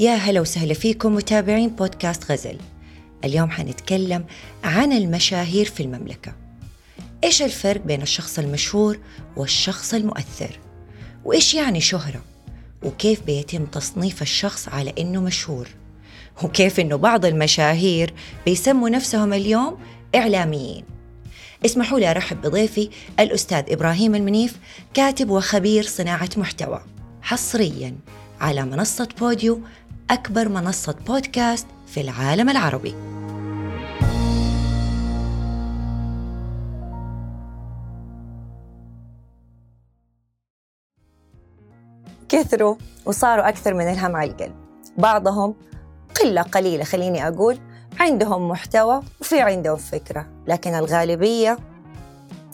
يا هلا وسهلا فيكم متابعين بودكاست غزل. اليوم حنتكلم عن المشاهير في المملكة. إيش الفرق بين الشخص المشهور والشخص المؤثر؟ وإيش يعني شهرة؟ وكيف بيتم تصنيف الشخص على إنه مشهور؟ وكيف إنه بعض المشاهير بيسموا نفسهم اليوم إعلاميين؟ اسمحوا لي أرحب بضيفي الأستاذ إبراهيم المنيف كاتب وخبير صناعة محتوى. حصريا على منصة بوديو أكبر منصة بودكاست في العالم العربي. كثروا وصاروا أكثر من الهم على القلب. بعضهم قلة قليلة خليني أقول عندهم محتوى وفي عندهم فكرة لكن الغالبية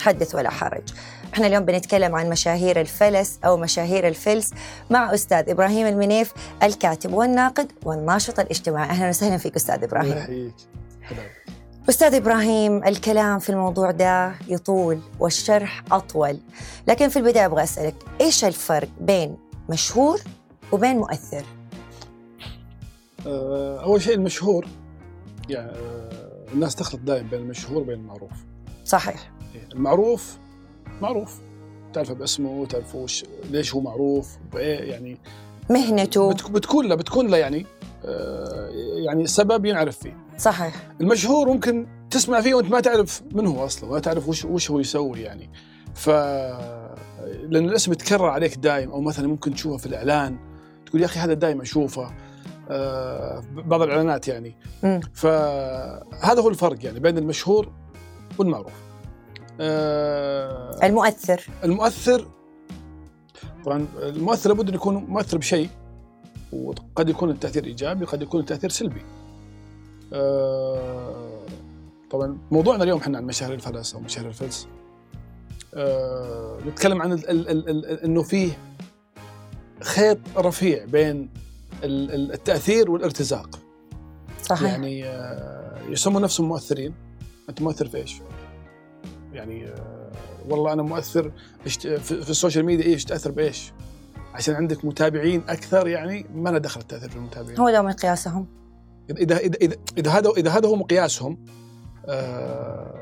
حدث ولا حرج. إحنا اليوم بنتكلم عن مشاهير الفلس أو مشاهير الفلس مع أستاذ إبراهيم المنيف الكاتب والناقد والناشط الاجتماعي. أهلا وسهلا فيك أستاذ إبراهيم. يحييك. أستاذ إبراهيم الكلام في الموضوع ده يطول والشرح أطول. لكن في البداية أبغى أسألك إيش الفرق بين مشهور وبين مؤثر؟ آه، أول شيء المشهور يعني الناس تخلط دائما بين المشهور وبين المعروف. صحيح. المعروف معروف. تعرفه باسمه تعرف وش ليش هو معروف بإيه يعني مهنته. بتك- بتكون له بتكون له يعني آه، يعني سبب ينعرف فيه. صحيح. المشهور ممكن تسمع فيه وأنت ما تعرف من هو أصلا ما تعرف وش وش هو يسوي يعني. ف لأن الاسم يتكرر عليك دايم أو مثلا ممكن تشوفه في الإعلان تقول يا أخي هذا دايم أشوفه آه، بعض الإعلانات يعني. فهذا هو الفرق يعني بين المشهور والمعروف. آه، المؤثر المؤثر طبعا المؤثر لابد أن يكون مؤثر بشيء وقد يكون التأثير إيجابي قد يكون التأثير سلبي. آه، طبعا موضوعنا اليوم إحنا عن مشاهير الفلس أو مشاهير الفلس. آه، نتكلم عن ال ال ال ال إنه فيه خيط رفيع بين ال- ال- التأثير والارتزاق. صحيح يعني آه، يسمون نفسهم مؤثرين أنت مؤثر في إيش؟ يعني آه، والله أنا مؤثر. في ال social media إيش تأثر بإيش؟ عشان عندك متابعين أكثر يعني ما له دخل التأثير في المتابعين هو ده من قياسهم. اذا اذا اذا اذا هذا إذا هذا هو مقياسهم آه،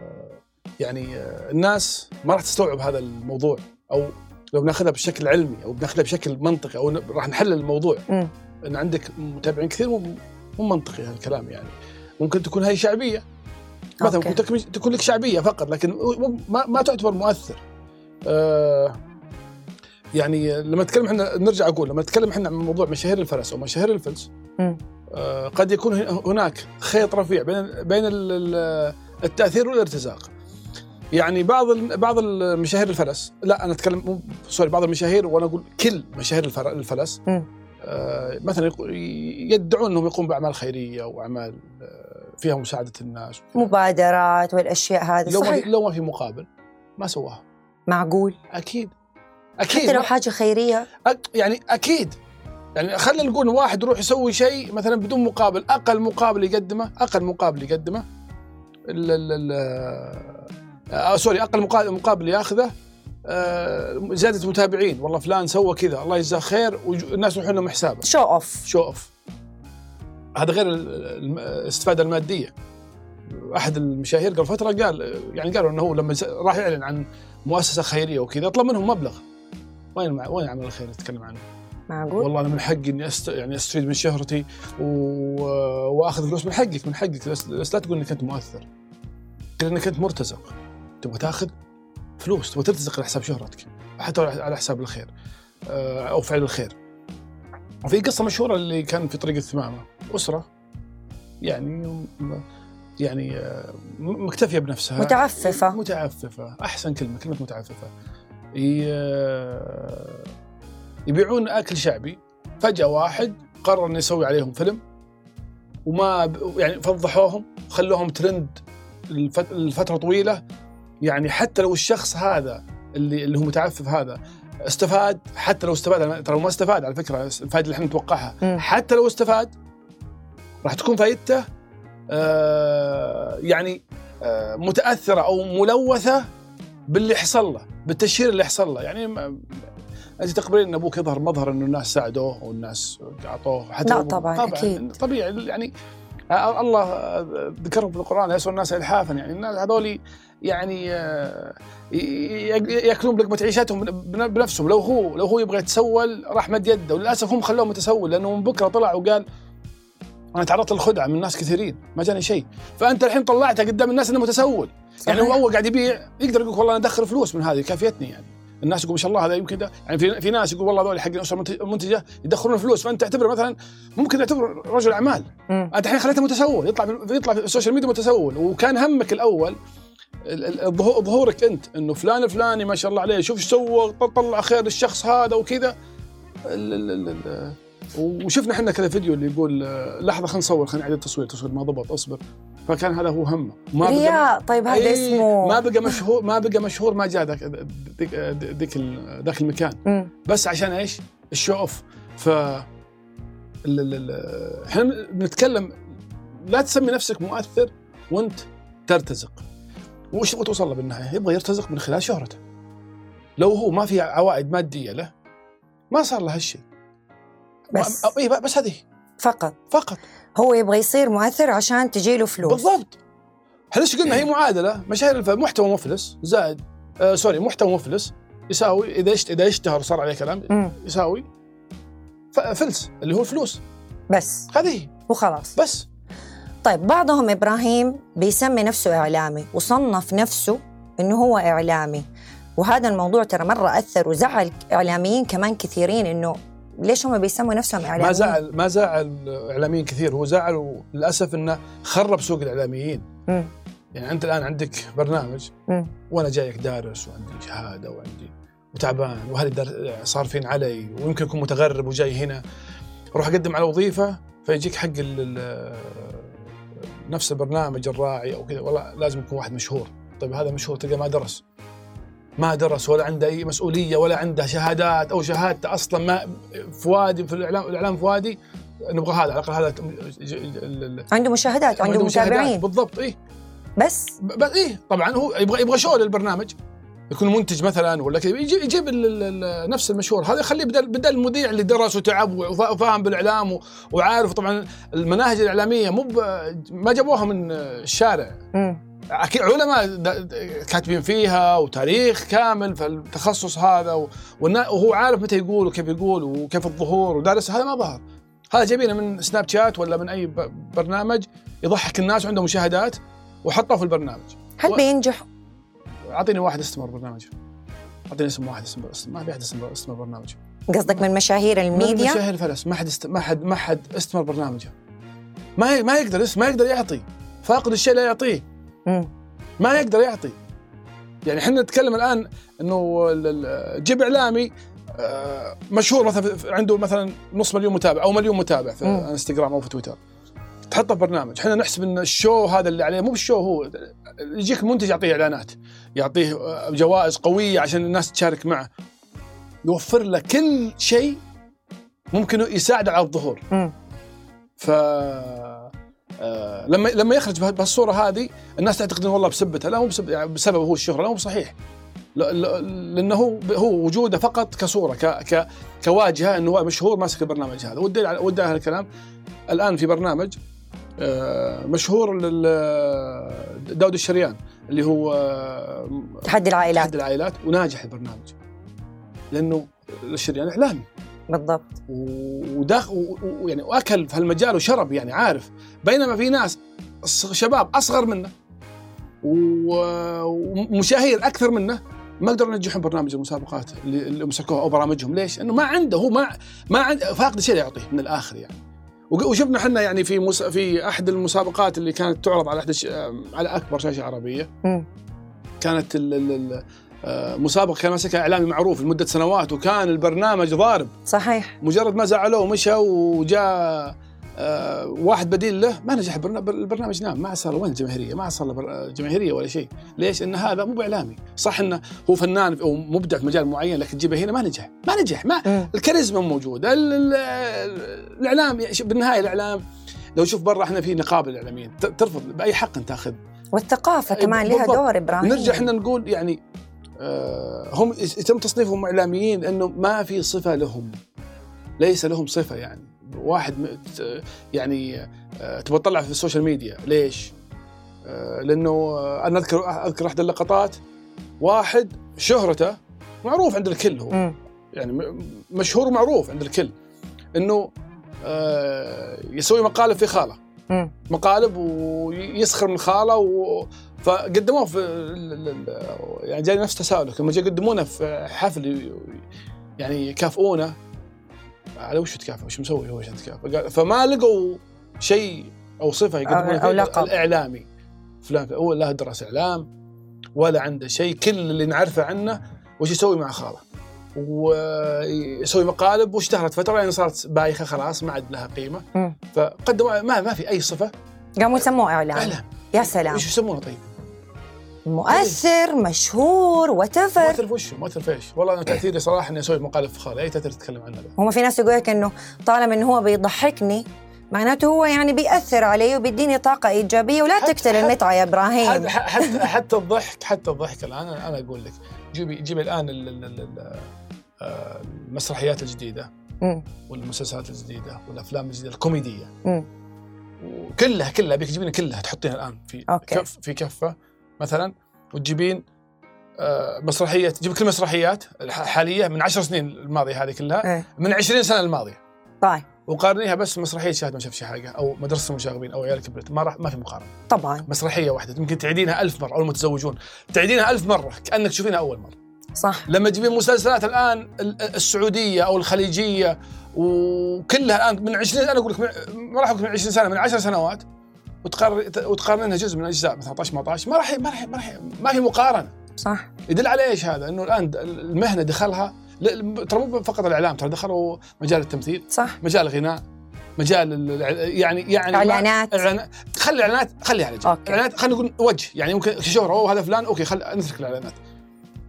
يعني آه، الناس ما راح تستوعب هذا الموضوع. أو لو بناخذها بشكل علمي أو بناخذها بشكل منطقي أو راح نحلل الموضوع. مم. إن عندك متابعين كثير مو مو منطقي هالكلام يعني. ممكن تكون هي شعبية. مثلا. ممكن تكون- لك شعبية فقط لكن ما, ما تعتبر مؤثر آه يعني لما نتكلم إحنا نرجع أقول لما نتكلم إحنا عن موضوع مشاهير الفلس أو مشاهير الفلس. آه قد يكون هناك خيط رفيع بين بين ال- ال- التأثير والارتزاق يعني بعض بعض المشاهير الفلس لا أنا أتكلم سوري بعض المشاهير وأنا أقول كل مشاهير الفلس. آه، مثلا يدعون إنهم يقومون بأعمال خيرية واعمال فيها مساعدة الناس مبادرات والأشياء هذه لو ما في صحيح؟ لو ما في مقابل ما سواها. معقول؟ أكيد. أكيد. حتى لو حاجة خيرية؟ يعني أكيد. يعني خلينا نقول واحد يروح يسوي شيء مثلا بدون مقابل أقل مقابل يقدمه أقل مقابل يقدمه ال ال ال آه sorry أقل مقابل, مقابل ياخذه آه زيادة متابعين. والله فلان سوى كذا الله يجزاه خير والناس يروحون لهم حسابه. show off show off هذا غير ال- ال- الاستفادة المادية. احد المشاهير قبل فترة قال يعني قالوا إنه هو لما راح يعلن عن مؤسسة خيرية وكذا طلب منهم مبلغ. وين مع- وين عمل الخير يتكلم عنه؟ معقول؟ والله أنا من حقي إني أست... يعني أستفيد من شهرتي و... وأخذ فلوس من حقك من حقك. بس, بس لا تقول إنك أنت مؤثر. قل إنك أنت مرتزق. تبغى تأخذ فلوس تبغى ترتزق على حساب شهرتك حتى على حساب الخير آه، أو فعل الخير. وفي قصة مشهورة اللي كان في طريق الثمامة. أسرة. يعني يعني مكتفية بنفسها. متعففة. متعففة. أحسن كلمة كلمة متعففة. يبيعون أكل شعبي. فجأة واحد قرر إنه يسوي عليهم فيلم. وما يعني فضحوهم خلوهم ترند لفترة طويلة. يعني حتى لو الشخص هذا اللي اللي هو متعفف هذا استفاد حتى لو استفاد ترى ما استفاد على فكرة الفائده اللي إحنا نتوقعها. حتى لو استفاد راح تكون فائدته آه يعني آه متأثرة أو ملوثة باللي حصل له بالتشهير اللي حصل له يعني أنت تقبلين إن أبوك يظهر مظهر إنه الناس ساعدوه والناس اعطوه لا هو- طبعاً، أكيد. طبيعي يعني آه، الله آه، ذكرهم في القران يسوى الناس الحافا يعني الناس هذول يعني آه، ياكلون بلقمه عيشتهم بن- بنفسهم. لو هو لو هو يبغى يتسول راح مد يده. وللاسف هم خلوه متسول لأنه من بكرة طلع وقال أنا تعرضت للخدعة من ناس كثيرين ما جاني شيء. فأنت الحين طلعته قدام الناس إنه متسول. يعني هو. اول قاعد يبيع يقدر يقول والله أنا ادخر فلوس من هذه كافيتني يعني. الناس يقول ما شاء الله هذا يمكن ده. يعني في, في ناس يقول والله هذول حق الأسرة المنتج- المنتجة يدخرون فلوس. فأنت تعتبره مثلا ممكن تعتبره رجل أعمال. أنت الحين خليته متسول يطلع يطلع في ال social media متسول. وكان همك الأول ظهورك انت انه فلان الفلاني ما شاء الله عليه شوف إيش سوى طلع خير للشخص هذا وكذا. ال- ال- ال- ال- وشفنا إحنا كذا فيديو اللي يقول آه، لحظة خلينا نصور خلينا نعيد التصوير التصوير ما ضبط اصبر. فكان هذا هو همه. ما بقى- طيب هذا إيه، اسمه. ما بقى مشهور ما بقى مشهور ما جاء ذاك ذيك ال- ذاك المكان. بس عشان إيش؟ الشو أوف. ف ال- ال- ال- إحنا بنتكلم لا تسمي نفسك مؤثر وأنت ترتزق. وش تبغى توصل له بالنهاية؟ يبغى يرتزق من خلال شهرته. لو هو ما في عوائد مادية له ما صار له هالشيء. بس. اي بس هذه فقط. فقط. هو يبغى يصير مؤثر عشان تجيله فلوس. بالضبط. إحنا إيش قلنا؟ هي معادلة مشاهير محتوى مفلس زائد آه سوري محتوى مفلس يساوي إذا إذا اشتهر صار عليه كلام. يساوي فلس اللي هو الفلوس. بس. هذه وخلاص. بس. طيب بعضهم إبراهيم بيسمي نفسه إعلامي وصنف نفسه إنه هو إعلامي وهذا الموضوع ترى مرة أثر وزعل إعلاميين كمان كثيرين إنه ليش هم بيسموا نفسهم إعلاميين ما زعل ما زعل إعلاميين كثير هو زعل للاسف إنه خرب سوق الإعلاميين مم. يعني أنت الآن عندك برنامج مم. وأنا جايك دارس وعندي شهادة وعندي وتعبان وهذه در- صارفين علي ويمكن أكون متغرب وجاي هنا أروح أقدم على وظيفة فيجيك حق نفس البرنامج الراعي أو كذا والله لازم يكون واحد مشهور. طيب هذا مشهور تلقى ما درس. ما درس ولا عنده أي مسؤولية ولا عنده شهادات أو شهادته أصلا ما في وادي في الإعلام الإعلام في وادي نبغى هذا على الأقل هذا عنده مشاهدات وعنده مشاهدات. متابعين. بالضبط اي بس؟ بس إيه. طبعا هو يبغى يبغى شو للبرنامج؟ يكون منتج مثلا ولا كذا يجيب, نفس المشهور هذا يخليه بدل بدل المذيع اللي درس وتعب وفا- وفاهم بالإعلام وعارف. طبعا المناهج الإعلامية مو ما جابوها من الشارع. أكيد علماء كاتبين فيها وتاريخ كامل في التخصص هذا وهو عارف متى يقول وكيف يقول وكيف الظهور ودارس. هذا ما ظهر. هذا جايبينه من سناب شات ولا من أي برنامج يضحك الناس وعنده مشاهدات وحطوه في البرنامج. هل بينجح أعطيني واحد استمر برنامج أعطيني اسم واحد استمر اسم ما في أحد استمر استمر برنامج قصدك من مشاهير الميديا؟ مشاهير فلس. ما حد است... ما حد ما حد استمر برنامجه ما ي... ما يقدر ما يقدر يعطي. فاقد الشيء لا يعطيه. مم. ما يقدر يعطي. يعني إحنا نتكلم الآن إنه جيب إعلامي آه، مشهور مثلا عنده مثلا نص مليون متابع أو مليون متابع في. إنستغرام أو في تويتر. تحطه في برنامج. إحنا نحسب إن ال show هذا اللي عليه مو بال show هو يجيك المنتج يعطيه إعلانات يعطيه جوائز قوية عشان الناس تشارك معه. يوفر له كل شيء ممكن يساعده على الظهور. ف آه، لما لما يخرج بها- بهالصورة هذه الناس تعتقد إنه والله بسبته. لا مو بسبب يعني بسبب هو الشهرة لا مو صحيح. لأنه هو هو وجوده فقط كصورة ك ك كواجهة إنه هو مشهور ماسك البرنامج هذا. والدليل على والدليل على الكلام. الآن في برنامج مشهور لل داود الشريان اللي هو آه، تحدي العائلات. احد العائلات وناجح البرنامج. لأنه الشريان إعلامي. بالضبط. وداخل ويعني وأكل في هالمجال وشرب يعني عارف. بينما في ناس شباب أصغر منه ومشاهير أكثر منه ما قدروا ينجحون برنامج المسابقات اللي, مسكوها أو برامجهم. ليش؟ انه ما عنده هو ما ما عنده فاقد شيء يعطيه من الآخر يعني. وشفنا إحنا يعني في مس في أحد المسابقات اللي كانت تعرض على احد الش- على أكبر شاشة عربية. مم. كانت ال- ال- ال- آه، مسابقة كان ماسكها إعلامي معروف لمدة سنوات وكان البرنامج ضارب. صحيح. مجرد ما زعلوه ومشى وجاء آه واحد بديل له ما نجح البرنا- البرنامج نام ما صار وين الجماهيرية؟ ما صار بر- جماهيرية ولا شيء. ليش؟ إن هذا مو بإعلامي. صح إنه هو فنان أو مبدع في مجال معين لكن تجيبه هنا ما نجح. ما نجح. ما مم. الكاريزما موجودة. ال- ال- الإعلام يعني بالنهاية الإعلام لو شوف برا إحنا في نقابة الاعلاميين ترفض بأي حق أنت تأخذ. والثقافة أي كمان لها. دور إبراهيم. نرجع إحنا نقول يعني آه، هم يتم تصنيفهم إعلاميين لأنه ما في صفة لهم. ليس لهم صفة يعني. واحد يعني آه، تبغى تطلع في ال social media ليش؟ آه، لأنه آه، أنا أذكر أذكر احد اللقطات واحد شهرته معروف عند الكل هو. يعني مشهور ومعروف عند الكل إنه يسوي مقالب في خالة. مقالب ويسخر من خالة و... فقدموه في يعني جاني نفس تساؤلك لما جاي يقدمونه في حفل يعني يكافئونه على وش تكافئ وش مسوي هو عشان تكافئ قال- فما لقوا شيء أو صفة يقدمونه أو فيه لقب. الإعلامي. فلان هو لا درس إعلام ولا عنده شيء كل اللي نعرفه عنه وش يسوي مع خاله ويسوي مقالب واشتهرت فترة يعني صارت بايخة خلاص ما عاد لها قيمة. فقدموا ما ما في أي صفة. قاموا يسموه اعلان اعلام يا سلام. إيش يسمونه طيب؟ مؤثر مشهور وتفر مؤثر في وشه مؤثر في إيش؟ والله أنا تأثيري صراحة إني أسوي مقالب في خالي أي تأثير تتكلم عنه هم في ناس يقول لك إنه طالما إنه هو بيضحكني معناته هو يعني بيأثر علي وبيديني طاقة إيجابية ولا حتى- تقتل المتعة يا إبراهيم حتى حتى حتى الضحك حتى الضحك الآن أنا أنا أقول لك جيبي جيبي الآن ال- ال- ال- ال- آه، المسرحيات الجديدة مم. والمسلسلات الجديدة والأفلام الجديدة الكوميدية مم. وكلها كلها أبيك تجيبين كلها تحطينها الآن في أوكي. كف في كفة مثلا وتجيبين آه، مسرحية تجيب كل مسرحيات الحاليه من عشر سنين الماضية هذه كلها إيه. من 20 سنة الماضية. طيب. وقارنيها بس مسرحية شاهد ما شاف شي حاجة أو مدرسة المشاغبين أو عيال كبرت ما راح ما في مقارنة. طبعا. مسرحية واحدة يمكن تعيدينها ألف مرة أول ما تتزوجون تعيدينها ألف مرة كأنك تشوفينها أول مرة. صح. لما تجيبين مسلسلات الآن ال- السعودية أو الخليجية وكلها الآن من 20 أنا أقول لك ما راح أقول من 20 سنة من 10 سنوات وتقارن وتقارنها جزء من اجزاء مثلا 13 14 ما راح ما راح ما, راح ما في مقارنة صح يدل على إيش هذا؟ إنه الآن المهنة دخلها ترى مو فقط الإعلام ترى دخلوا مجال التمثيل صح مجال الغناء مجال ال- يعني يعني إعلانات. اعلانات خلي الاعلانات خليها على جنب. إعلانات خلينا نقول وجه يعني ممكن شهره اوه هذا فلان أوكي خل نترك الإعلانات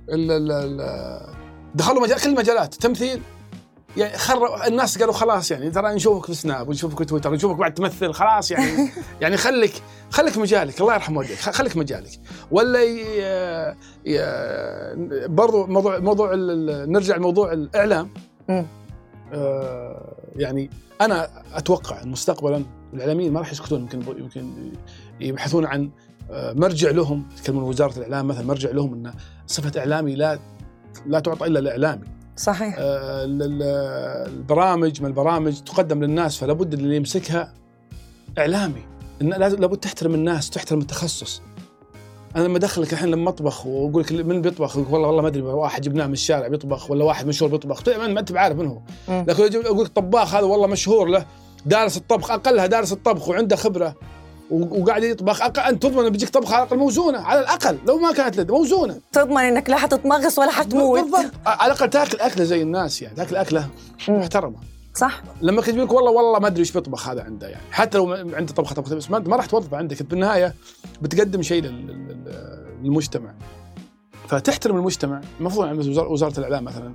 ال ال ال دخلوا مجال كل المجالات تمثيل يعني خر الناس قالوا خلاص يعني ترى نشوفك في سناب ونشوفك في تويتر ونشوفك بعد تمثل خلاص يعني. يعني خليك خليك مجالك الله يرحم والديك خليك مجالك. ولا ي... ي... برضو موضوع موضوع ال... نرجع لموضوع الإعلام. آه يعني أنا أتوقع مستقبلا الإعلاميين ما راح يسكتون يمكن يمكن يبحثون عن آه، مرجع لهم يتكلمون وزارة الإعلام مثلا مرجع لهم إن صفة إعلامي لا لا تعطى إلا الاعلامي صحيح. آه، ال- ال- البرامج ما البرامج تقدم للناس فلا بد اللي يمسكها إعلامي. لابد تحترم الناس تحترم التخصص. أنا لما أدخلك الحين لما اطبخ وأقول لك من بيطبخ؟ والله والله ما أدري واحد جبناه من الشارع بيطبخ ولا واحد مشهور بيطبخ. طبعا ما أنت بعارف من هو. لكن أقول لك طباخ هذا والله مشهور له. دارس الطبخ أقلها دارس الطبخ وعنده خبرة. وقاعد يطبخ. أقل انت تضمن بيجيك طبخة على الأقل موزونة على الأقل لو ما كانت لد موزونة. تضمن إنك لا حتتمغص ولا حتموت. بالضبط. على الأقل تاكل أكلة زي الناس يعني تاكل أكلة. محترمة. صح. لما كنت لك والله والله ما أدري إيش بيطبخ هذا عنده يعني. حتى لو عنده طبخة طبخة بس ما راح توظفه عندك. بالنهاية بتقدم شيء لل- لل- للمجتمع. فتحترم المجتمع. المفروض يعني وزاره وزارة الإعلام مثلا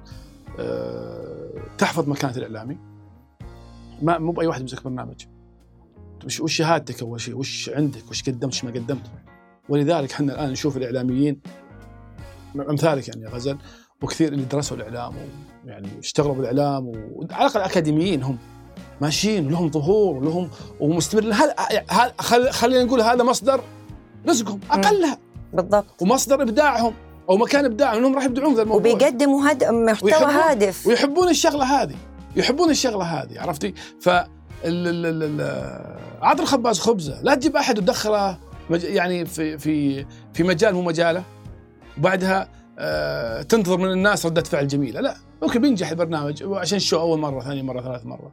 آه، تحفظ مكانة الإعلامي. ما مو بأي واحد يمسك برنامج. وش وش شهادتك أول شيء؟ وش عندك؟ وش قدمت؟ وش ما قدمت؟ ولذلك إحنا الآن نشوف الإعلاميين أمثالك يعني يا غزل وكثير اللي درسوا الإعلام ويعني اشتغلوا بالإعلام وعلى الأقل أكاديميين هم. ماشيين ولهم ظهور ولهم ومستمرين هذا هذا خل- خلينا نقول هذا مصدر رزقهم أقلها. بالضبط. ومصدر إبداعهم أو مكان ابداعهم إنهم راح يبدعون في الموضوع. وبيقدموا هد... محتوى هادف. ويحبون الشغلة هذه. يحبون الشغلة هذه عرفتي؟ ف عطر الخباز خبزة. لا تجيب أحد وتدخله يعني في في في مجال مو مجاله. وبعدها آه، تنتظر من الناس ردة فعل جميلة. لا okay بينجح البرنامج. عشان ال show أول مرة ثاني مرة ثالث مرة.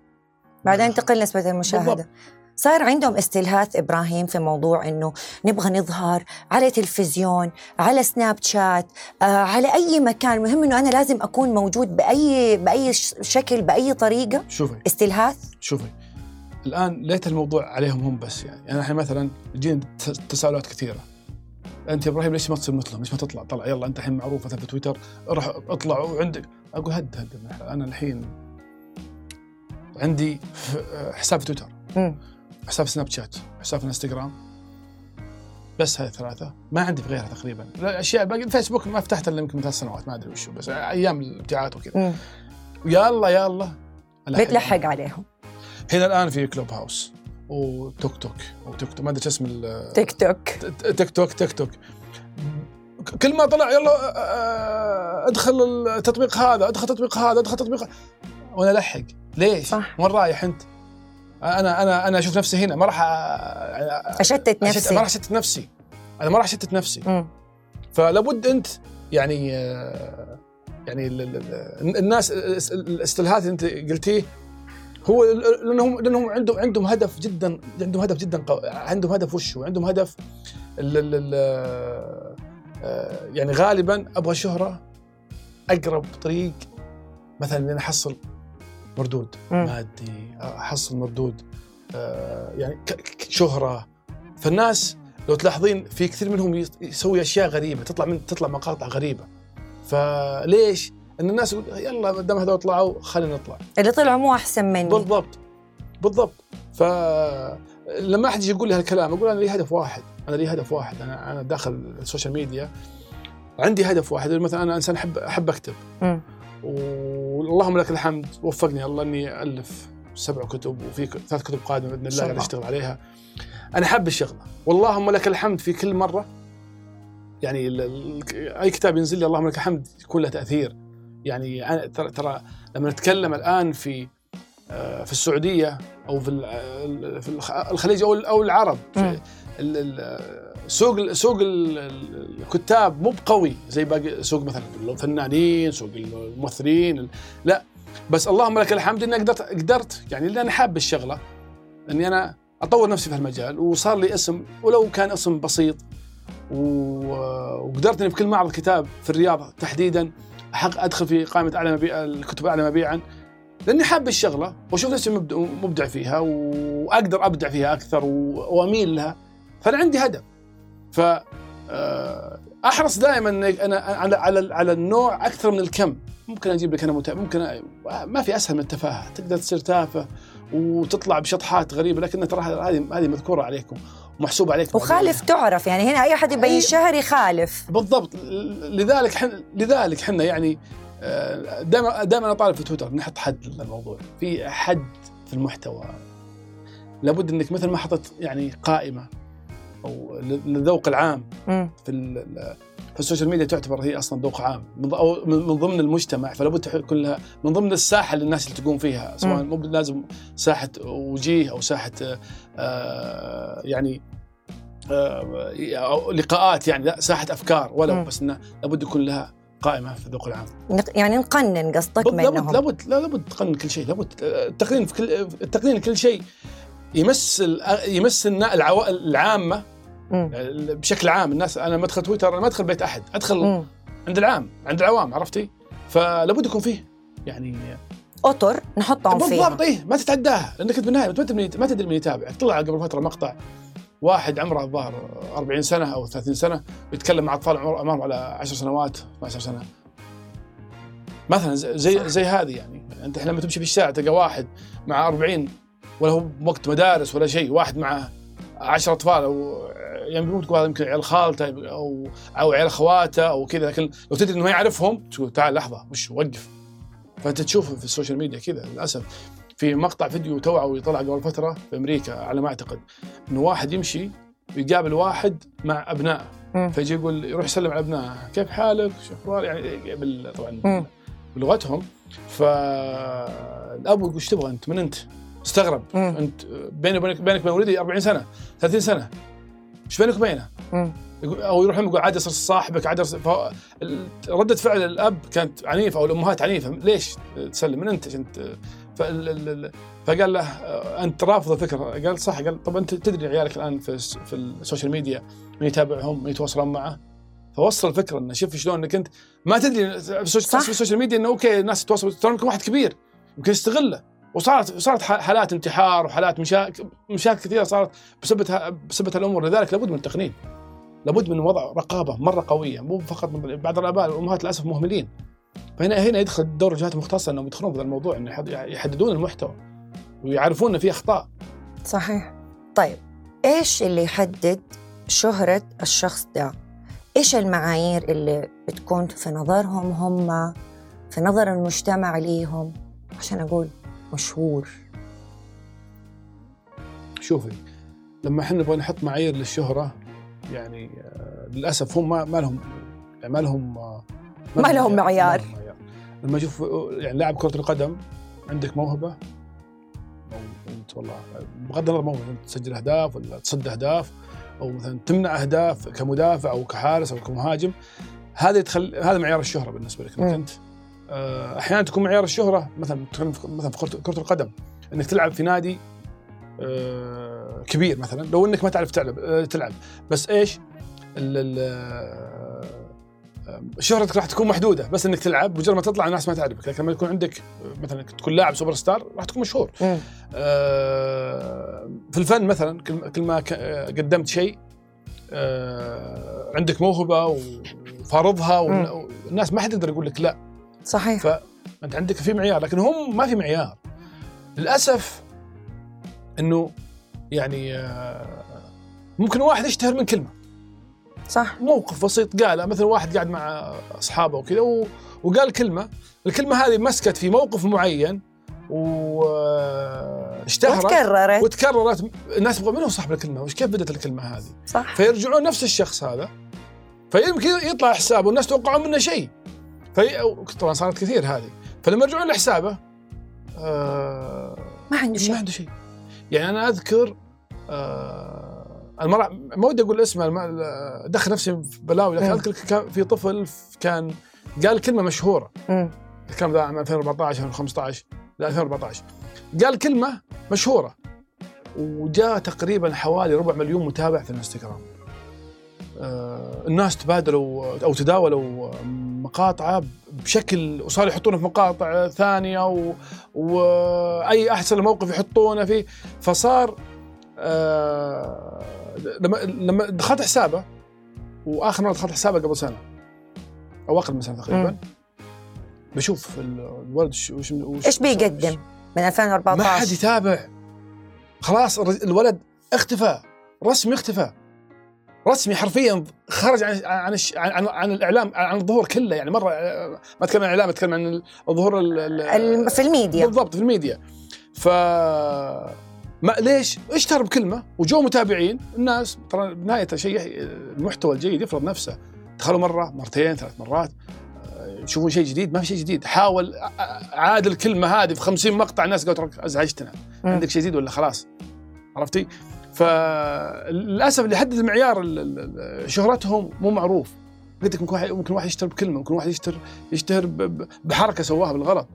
بعدين تقل نسبة المشاهدة. بالضبط. صار عندهم استلهاث إبراهيم في موضوع إنه نبغى نظهر على تلفزيون على سناب شات آه على أي مكان. مهم إنه أنا لازم أكون موجود باي بأي شكل بأي طريقة. شوفي. استلهاث شوفي. الآن ليت الموضوع عليهم هم بس يعني. أنا الحين مثلا يجيني تس- تساؤلات كثيرة. أنت يا إبراهيم ليش ما تصير مثلهم؟ ليش ما تطلع؟ طلع يلا أنت الحين معروف مثلا في تويتر روح اطلع وعندك. أقول هد هد أنا الحين عندي حساب في تويتر. حساب سناب شات حساب في الانستغرام بس هذه الثلاثة. ما عندي في غيرها تقريبا. الاشياء باقي. الفيسبوك ما فتحته إلا يمكن ثلاث سنوات ما أدري وشو بس أيام الابتعاث وكذا. الله ألحق. بتلحق عليهم. هنا الآن في كلوب هاوس وتوك توك وتوك توك ما أدري شو اسم تيك توك تيك توك تيك توك كل ما طلع يلا أدخل التطبيق هذا أدخل التطبيق هذا أدخل التطبيق هذا. وأنا ألحق ليش؟ صح. وين رايح أنت؟ أنا أنا أنا أشوف نفسي هنا ما راح أشتت أشت- ما نفسي راح أشتت نفسي أنا ما راح أشتت نفسي مم. فلابد أنت يعني آه، يعني ال- ال- ال- الناس الاس- الاستلهات اللي أنت قلتيه هو لانهم لأنهم عندهم عندهم هدف جدا عندهم هدف جدا قو... عندهم هدف وش هو؟ عندهم هدف ال ال ال آه، يعني غالبا أبغى شهرة أقرب طريق مثلا إني أحصل مردود. مادي أحصل مردود آه، يعني شهرة فالناس لو تلاحظين في كثير منهم يس- يسوي أشياء غريبة تطلع من تطلع مقاطع غريبة فليش؟ إن الناس يقول يلا ما دام هذول طلعوا خلينا نطلع. اللي طلعوا مو أحسن مني. بالضبط. بالضبط. فلما أحد يجي يقول لي هالكلام أقول أنا لي هدف واحد. أنا لي هدف واحد. أنا أنا داخل ال social media. عندي هدف واحد. مثلا أنا إنسان أحب أحب أكتب. واللهم لك الحمد. وفقني الله إني ألف سبع كتب وفي ثلاث كتب قادمة بإذن الله قاعد. أشتغل عليها. أنا حاب الشغله واللهم لك الحمد في كل مرة. يعني أي كتاب ينزل لي اللهم لك الحمد يكون له تأثير. يعني ترى ترى لما نتكلم الآن في آه، في السعودية أو في ال- في الخ- الخليج أو أو العرب في سوق سوق ال- ال- الكتاب مو بقوي زي باقي سوق مثلا الفنانين سوق الممثلين ال- لا. بس اللهم لك الحمد إني قدرت قدرت يعني لأني حاب الشغلة إني أنا أطور نفسي في هالمجال وصار لي اسم ولو كان اسم بسيط وقدرت إني في كل معرض كتاب في الرياض تحديدا أحق أدخل في قائمة أعلى مبيع الكتب الاعلى مبيعا لأني حاب الشغلة وأشوف نفسي مبدع, فيها وأقدر أبدع فيها أكثر وأميل لها فأنا عندي هدف. ف آه، أحرص دائما أنا على على على النوع أكثر من الكم. ممكن أجيب لك أنا متابع ممكن ما في أسهل من التفاهة تقدر تصير تافه وتطلع بشطحات غريبة لكن ترى هذه هذه مذكورة عليكم. ومحسوبه عليكم وخالف تعرف يعني هنا أي حد يبين أي- شهر يخالف بالضبط. لذلك حن لذلك إحنا يعني دائما دائما أطالب في تويتر نحط حد للموضوع. في حد في المحتوى. لابد إنك مثل ما حطت يعني قائمة أو للذوق العام مم. في ال- ال- في السوشيال ميديا تعتبر هي أصلا ذوق عام أو من من ضمن المجتمع فلابد تكون لها من ضمن الساحه اللي الناس اللي تقوم فيها سواء. مو لازم ساحة وجيه أو ساحة آه، يعني آه، لقاءات يعني لا ساحة أفكار ولو مم. بس إنه لابد يكون لها قائمة في الذوق العام يعني نقنن قصدك بل- لابد لابد لا لابد تقنن كل شيء لابد التقنين في كل التقنين كل شيء يمس ال- يمس النا- العوا- العامة مم. بشكل عام الناس أنا ما أدخل تويتر أنا ما أدخل بيت أحد أدخل مم. عند العام عند العوام عرفتي؟ فلابد يكون فيه يعني اطر نحطهم فيها. بالضبط إيه ما تتعداها لأنك بالنهايه ما تدري مين- ما تدري من يتابع. طلع قبل فترة مقطع واحد عمره الظاهر 40 سنة أو 30 سنة بيتكلم مع أطفال عمر- عمرهم على 10 سنوات 12 سنة. مثلا زي زي, زي هذه يعني. أنت لما تمشي في الشارع تلقى واحد مع 40 ولا هو وقت مدارس ولا شيء واحد مع 10 أطفال أو يعني ممكن تقول هذا يمكن عيال خالته أو أو عيال أخواته أو كذا لكن لو تدري إنه ما يعرفهم تقول تعال لحظة وش وقف فأنت تشوف في ال social media كذا للأسف في مقطع فيديو توعوي طلع قبل فترة في أمريكا على ما أعتقد إنه واحد يمشي ويقابل واحد مع أبنائه. فيجي يقول يروح يسلم على أبنائه كيف حالك؟ شو أخبار؟ يعني طبعا. بلغتهم فالأب يقول إيش تبغى أنت؟ من أنت؟ استغرب. مم. انت بيني وبينك بينك وبين ولدي 40 سنة 30 سنة. إيش بينك وبينه؟ أو يروح يقول عاد صرت صاحبك عاد فهو- ردة فعل الأب كانت عنيفة أو الأمهات عنيفة. ليش تسلم؟ من أنت؟ انت فال- ال- ال- فقال له أنت رافض الفكرة. قال صح. قال طب أنت تدري عيالك الآن في في ال social media من يتابعهم من يتواصلون معه؟ فوصل الفكرة إنه شوف شلون إنك أنت ما تدري في ال social, media إنه okay الناس تتواصل ترى واحد كبير يمكن يستغله. وصارت صارت حالات انتحار وحالات مشاكل مشاكل كثيرة صارت بسبب بسبب هالأمور. لذلك لابد من التقنين لابد من وضع رقابة مرة قوية مو فقط من بعض الأباء والامهات للأسف مهملين. فهنا هنا يدخل دور الجهات المختصة إنهم يدخلون في الموضوع إنه يحد- يحددون المحتوى ويعرفون ان في أخطاء. صحيح. طيب إيش اللي يحدد شهرة الشخص ده؟ إيش المعايير اللي بتكون في نظرهم هم في نظر المجتمع ليهم؟ عشان أقول مشهور شوفي لما إحنا نبغى نحط معايير للشهرة يعني آه، للأسف هم ما, ما لهم يعني ما لهم آه، ما لهم معيار. ما لهم معيار. لما أشوف آه، يعني لاعب كرة القدم عندك موهبة أنت والله بغض النظر موهبة تسجل أهداف ولا تصد أهداف أو مثلا تمنع أهداف كمدافع أو كحارس أو كمهاجم هذا يدخل هذا معيار الشهرة بالنسبة لك إنك. أنت أحيانا تكون معيار الشهرة مثلا مثلا في كره القدم إنك تلعب في نادي آه، كبير مثلا لو إنك ما تعرف تلعب آه، تلعب. بس إيش؟ آه، شهرتك راح تكون محدودة. بس إنك تلعب مجرد ما تطلع الناس ما تعرفك. لكن لما يكون عندك آه، مثلا تكون لاعب سوبر ستار راح تكون مشهور. آه، في الفن مثلا كل ما آه، قدمت شيء آه، عندك موهبة وفارضها. والناس ما حد يقدر يقول لك لا. صحيح. فانت عندك في معيار لكن هم ما في معيار. للأسف إنه يعني آه، ممكن واحد يشتهر من كلمة. صح. موقف بسيط قاله مثلا واحد قاعد مع أصحابه وكذا وقال كلمة الكلمة هذه مسكت في موقف معين واشتهرت وتكررت. وتكررت. الناس يبغون من هو صاحب الكلمة وش كيف بدت الكلمة هذه؟ صح. فيرجعون نفس الشخص هذا فيمكن يطلع حسابه والناس توقعون منه شيء. في طبعا صارت كثير هذه. فلما يرجعون لحسابه آه ما عنده ما شيء عنده شيء. يعني أنا أذكر آه المرة ما ودي أقول اسمه ادخل نفسي في بلاوي لكن. أذكر كان في طفل كان قال كلمة مشهورة. الكلام ذا عام 2014 2015 لا 2014 قال كلمة مشهورة وجاء تقريبا حوالي ربع مليون متابع في الانستغرام. آه الناس تبادلوا أو تداولوا مقاطعة بشكل وصاروا يحطونه في مقاطع ثانية و... وأي أحسن موقف يحطونه فيه. فصار آه لما لما دخلت حسابه وآخر مرة دخلت حسابه قبل سنة أو أقل من سنة تقريبا. بشوف ال- الولد وش وش إيش بيقدم من ما حد 2014 يتابع. خلاص الولد اختفى رسمي اختفى. رسمي حرفيا خرج عن عن عن, عن, عن الإعلام عن الظهور كله يعني مرة ما أتكلم عن الإعلام أتكلم عن الظهور في الميديا. بالضبط في الميديا. ف ما ليش؟ اشتهر بكلمة؟ وجو متابعين الناس ترى بنهايه شيء المحتوى الجيد يفرض نفسه. دخلوا مرة مرتين ثلاث مرات يشوفون شيء جديد ما في شيء جديد. حاول عاد الكلمة هذه في 50 مقطع الناس قالوا ترى أزعجتنا. عندك شيء جديد ولا خلاص؟ عرفتي؟ فللأسف اللي يحدد ال- شهرتهم مو معروف. قلت لك ممكن واحد ممكن واحد يشتهر بكلمة ممكن واحد يشتهر يشتهر بحركة سواها بالغلط.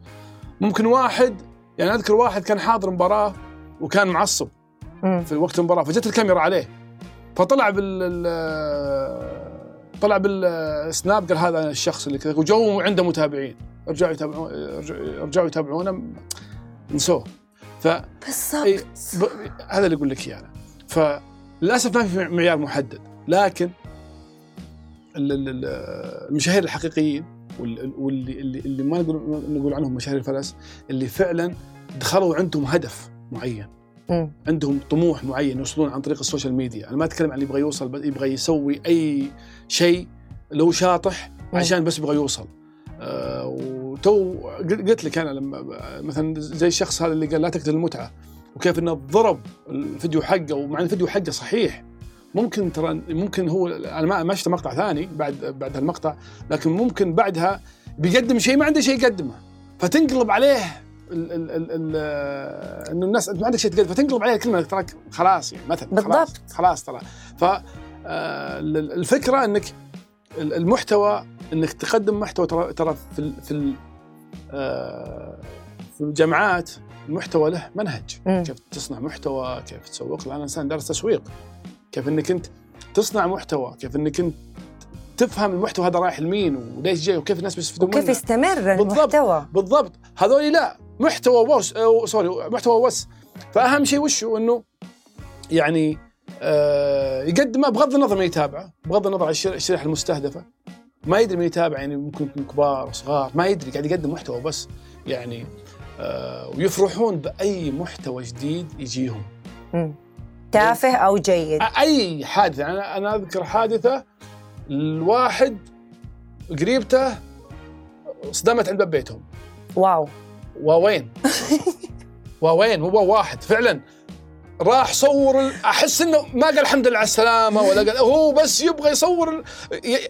ممكن واحد يعني أذكر واحد كان حاضر مباراة وكان معصب. في وقت المباراة فجت الكاميرا عليه. فطلع بال ال- طلع بالسناب قال هذا الشخص اللي كذا وجو عنده متابعين. رجعوا يتابعون رجعوا يتابعونه نسوه. ف بالضبط. ب... هذا اللي أقول لك إياه. أنا. فللأسف ما في معيار محدد. لكن ال- ال- ال- المشاهير الحقيقيين وال- واللي اللي, اللي ما نقول نقول عنهم مشاهير الفلس اللي فعلا دخلوا عندهم هدف معين. عندهم طموح معين يوصلون عن طريق ال social media. أنا ما أتكلم عن اللي يبغى يوصل يبغى يسوي أي شيء لو شاطح. عشان بس يبغى يوصل. آه وتو قل- قلت لك أنا لما مثلا زي الشخص هذا اللي قال لا تقتل المتعة. وكيف إنه ضرب الفيديو حقه ومع إن الفيديو حقه صحيح. ممكن ترى ممكن هو أنا ما ما شفت مقطع ثاني بعد بعد هالمقطع لكن ممكن بعدها بيقدم شيء ما عنده شيء يقدمه. فتنقلب عليه ال ال ال ال إنه الناس ما عندك شيء تقدم فتنقلب عليه الكلمة تراك خلاص يعني مثلا خلاص. بالضبط. خلاص ترى. ف آه، ال- الفكرة إنك ال- المحتوى إنك تقدم محتوى ترى ترى في في آه، في الجامعات المحتوى له منهج. مم. كيف تصنع محتوى كيف تسوق. له أنا انسان دارس تسويق. كيف إنك أنت تصنع محتوى كيف إنك أنت تفهم المحتوى هذا رايح لمين وليش جاي وكيف الناس بيستفيدون وكيف منه. يستمر بالضبط. المحتوى. بالضبط. هذول لا محتوى وس أو سوري محتوى وس. فأهم شيء وش هو؟ إنه يعني آه يقدمه بغض النظر من يتابعه بغض النظر عن الشر- الشريحه المستهدفة. ما يدري من يتابع يعني ممكن يكون كبار وصغار ما يدري قاعد يقدم محتوى بس يعني ويفرحون بأي محتوى جديد يجيهم. تافه أو جيد. أي حادثة أنا أنا أذكر حادثة الواحد قريبته صدمت عند باب بيتهم. واو. ووين؟ ووين؟ مو واحد فعلا. راح صور أحس إنه ما قال الحمد لله على السلامة ولا قال هو بس يبغى يصور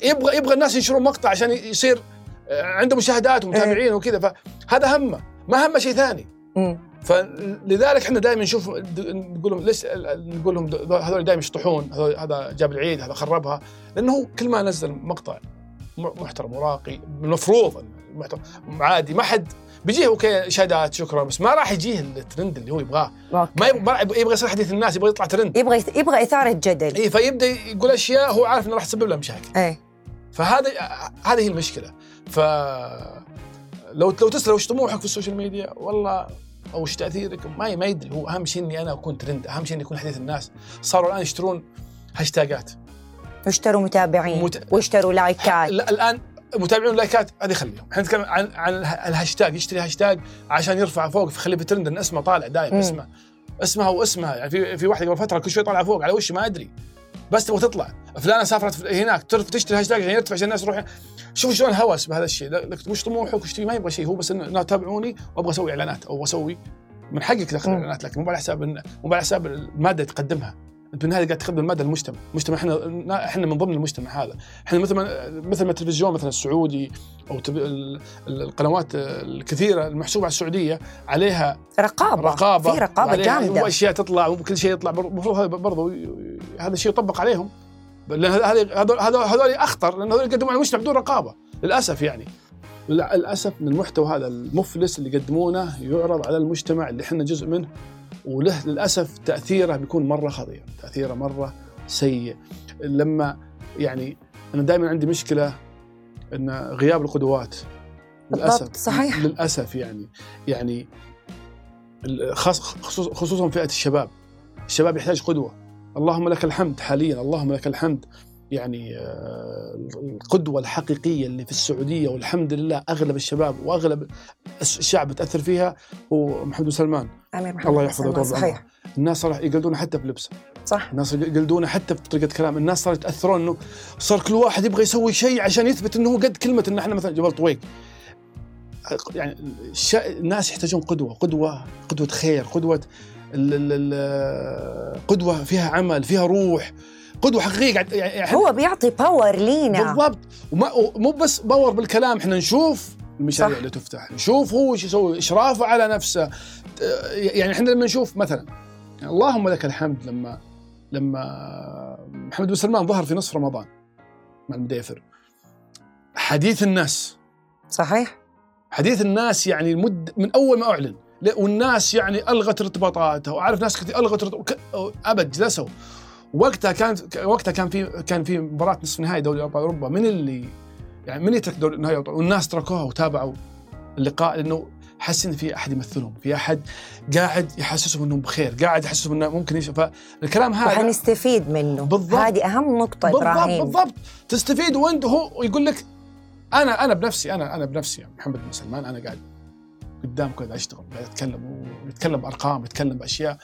يبغى يبغى الناس ينشرون مقطع عشان يصير عنده مشاهدات ومتابعين وكذا فهذا همه. ما همه شيء ثاني. مم. فلذلك إحنا دائما نشوف نقول لهم ليش نقول لهم هذول دائما يشطحون هذا جاب العيد هذا خربها لأنه هو كل ما نزل مقطع محترم وراقي المفروض عادي ما حد بيجيه okay شهادات شكرا بس ما راح يجيه الترند اللي هو يبغاه. okay. ما يبغى, يبغى يصير حديث الناس يبغى يطلع ترند. يبغى يبغى إثارة جدل. اي فيبدأ يقول أشياء هو عارف إنه راح تسبب له مشاكل. إيه. فهذا هذه هي المشكلة. ف لو لو تسال وش طموحك في ال social media؟ والله أو وش تاثيرك ما ما يدري. هو أهم شيء إني أنا أكون ترند أهم شيء إني أكون حديث الناس. صاروا الآن يشترون هاشتاج ات واشتروا متابعين مت- واشتروا لايكات. لا الآن متابعين لايكات هذه خليهم إحنا نتكلم عن عن اله- الهاشتاج يشتري هاشتاج عشان يرفع فوق. فيخليه في ترند إن اسمه طالع مم. اسمه اسمها واسمها يعني في في واحدة قبل فترة كل شوي طالعه فوق. على وش ما أدري. بس تبغى تطلع. فلانة سافرت هناك تشتري هاشتاج عشان يرتفع عشان الناس تروح شوف شلون هوس بهذا الشيء. لك وش طموحك وش تبي؟ ما يبغى شيء. هو بس انه تابعوني وأبغى أسوي إعلانات أو أسوي من حقك تدخل. إعلانات لكن مو على حساب مو على حساب المادة اللي تقدمها. أنت بالنهايه قاعد تقدم المادة للمجتمع، المجتمع إحنا إحنا من ضمن المجتمع هذا، إحنا مثل ما مثل ما التلفزيون مثلا السعودي أو القنوات الكثيرة المحسوبة على السعودية عليها رقابة. رقابة في رقابة جامدة. وأشياء تطلع وكل شيء يطلع. المفروض هذا برضه ي- هذا الشيء يطبق عليهم. لأن هذول هذول أخطر لأن هذول يقدمون على المجتمع بدون رقابة للأسف يعني. للأسف ان المحتوى هذا المفلس اللي يقدمونه يعرض على المجتمع اللي إحنا جزء منه وله للأسف تأثيره بيكون مرة خطير، تأثيره مرة سيء. لما يعني أنا دائما عندي مشكلة إن غياب القدوات للأسف. صحيح. للأسف يعني. يعني خصوصا فئة الشباب. الشباب يحتاج قدوة. اللهم لك الحمد حاليا اللهم لك الحمد. يعني آه، القدوة الحقيقية اللي في السعودية والحمد لله أغلب الشباب وأغلب الشعب تأثر فيها هو محمد سلمان. امير محمد الله يحفظه ويطول صحيح. الناس صار يقلدونه حتى في لبسه صح. الناس يقلدونه حتى في طريقة كلام الناس صاروا يتأثرون إنه صار كل واحد يبغى يسوي شيء عشان يثبت إنه هو قد كلمة إن إحنا مثلا جبل طويق يعني. الناس يحتاجون قدوة قدوة قدوة خير قدوة ال... ال... ال... قدوة فيها عمل فيها روح. قدوة حقيقية قاعد يعني إحنا- هو بيعطي باور لينا. بالضبط. وما مو بس باور بالكلام إحنا نشوف المشاريع صح. اللي تفتح. نشوف هو إيش يسوي إشرافه على نفسه. يعني إحنا لما نشوف مثلا يعني اللهم لك الحمد لما لما محمد بن سلمان ظهر في نصف رمضان مع المديفر حديث الناس. صحيح. حديث الناس يعني المد من أول ما أعلن. والناس يعني ألغت ارتباطاتها وعارف ناس كثير ألغت وك- أبد جلسوا. وقتها كان وقتها كان في كان في مباراة نصف نهائي دوري أبطال أوروبا. من اللي يعني من يترك دوري نهائي؟ والناس تركوها وتابعوا اللقاء لأنه حس إن في أحد يمثلهم في أحد قاعد يحسسهم إنهم بخير قاعد يحسسهم إنه ممكن يش... فالكلام هذا وحنستفيد منه. بالضبط. هذه أهم نقطة بالضبط إبراهيم. بالضبط. تستفيد وأنت هو يقول لك أنا أنا بنفسي أنا أنا بنفسي محمد بن سلمان أنا قاعد قدامك قاعد أشتغل. قاعد أتكلم ويتكلم بأرقام يتكلم بأشياء.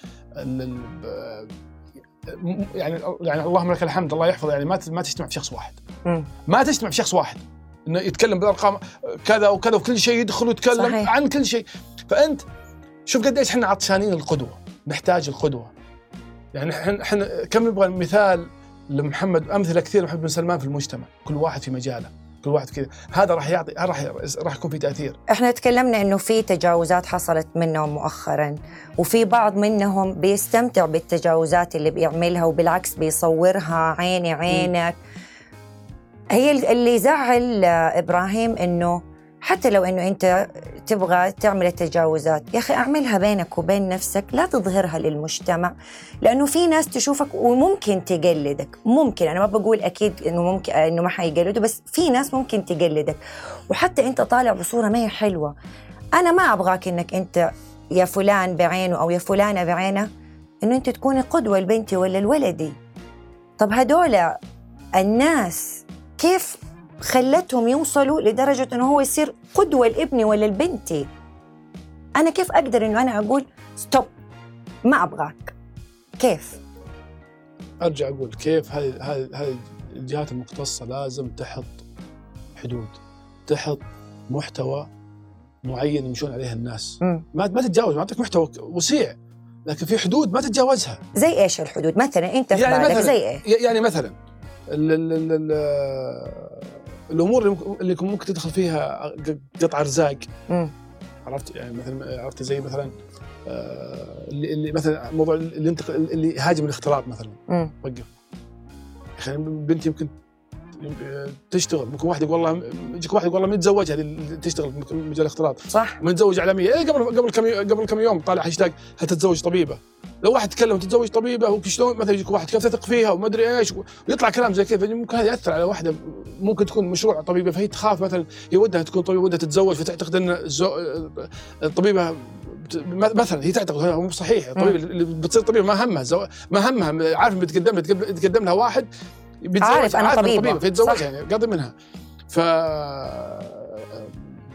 يعني يعني اللهم لك الحمد الله يحفظه يعني ما ما تجتمع في شخص واحد. ما تجتمع في شخص واحد. إنه يتكلم بالأرقام كذا وكذا وكل شيء يدخل ويتكلم صحيح. عن كل شيء. فأنت شوف قديش إحنا عطشانين القدوة. نحتاج القدوة. يعني إحنا إحنا كم نبغى مثال لمحمد أمثلة كثير محمد بن سلمان في المجتمع. كل واحد في مجاله. كل واحد كذا. هذا راح يعطي راح راح يكون في تأثير. إحنا تكلمنا إنه في تجاوزات حصلت منهم مؤخرا وفي بعض منهم بيستمتع بالتجاوزات اللي بيعملها وبالعكس بيصورها عيني عينك. هي اللي يزعل آه، إبراهيم إنه حتى لو إنه أنت تبغى تعمل التجاوزات يا أخي أعملها بينك وبين نفسك لا تظهرها للمجتمع لأنه في ناس تشوفك وممكن تقلدك. ممكن أنا ما بقول أكيد إنه ممكن إنه ما حيقلدوا بس في ناس ممكن تقلدك. وحتى أنت طالع بصورة ما هي حلوة. أنا ما أبغاك إنك أنت يا فلان بعينه أو يا فلانة بعينها إنه أنت تكوني قدوه لبنتي ولا لولدي. طب هدول الناس كيف خلتهم يوصلوا لدرجة إنه هو يصير قدوة لابني ولا لبنتي. أنا كيف أقدر إنه أنا أقول ستوب ما أبغاك كيف؟ أرجع أقول كيف هذه الجهات المختصة لازم تحط حدود تحط محتوى معين يمشون عليه الناس. ما ما تتجاوز ما اعطيك محتوى وسيع لكن في حدود ما تتجاوزها. زي إيش الحدود؟ مثلا أنت في يعني بالك مثلاً- زي إيه؟ يعني مثلا ال ال ال ال الأمور اللي ممكن- تدخل فيها قطع ارزاق. عرفت يعني مثلا عرفت زي مثلا آه، اللي, اللي مثلا موضوع اللي اللي هاجم الاختلاط مثلا. وقف أخي بنتي يمكن تشتغل. ممكن واحد يقول والله يجيك واحد يقول والله متزوجها اللي تشتغل في مجال الاختلاط. صح. متزوج اعلاميه إيه قبل قبل كم قبل كم يوم طالع هاشتاج هتتزوج طبيبة؟ لو واحد تكلم تتزوج طبيبة وشلون مثلا يجيك واحد كيف تثق فيها وما أدري إيش ويطلع كلام زي كذا. ممكن هذا يأثر على واحدة. ممكن تكون مشروع طبيبة فهي تخاف مثلا هي ودها تكون طبيبة ودها تتزوج فتعتقد إن. الطبيبة مثلا هي تعتقد هذا مو صحيح. الطبيبه اللي بتصير طبيبة ما همها زو... ما همها. عارف بتقدم لها تقدم لها واحد بيتزوج عارف أنا عارف إنه طبيبة. فيتزوجها يعني قاضي منها. ف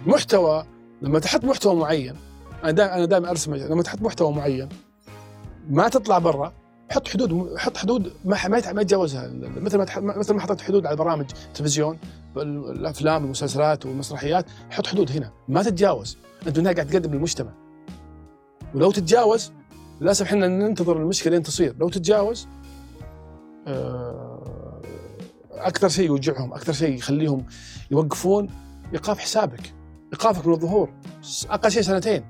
محتوى لما تحط محتوى معين أنا دائما أنا دائما أرسم لما تحط محتوى معين ما تطلع برا حط حدود حط حدود ما ما يتجاوزها. مثل ما مثل ما حطيت حدود على برامج تلفزيون الأفلام والمسلسلات والمسرحيات حط حدود هنا. ما تتجاوز. أنت هنا قاعد تقدم للمجتمع. ولو تتجاوز للأسف إحنا ننتظر المشكلة لين تصير. لو تتجاوز آه، أكثر شيء يوجعهم أكثر شيء يخليهم يوقفون إيقاف حسابك إيقافك من الظهور أقل شيء سنتين.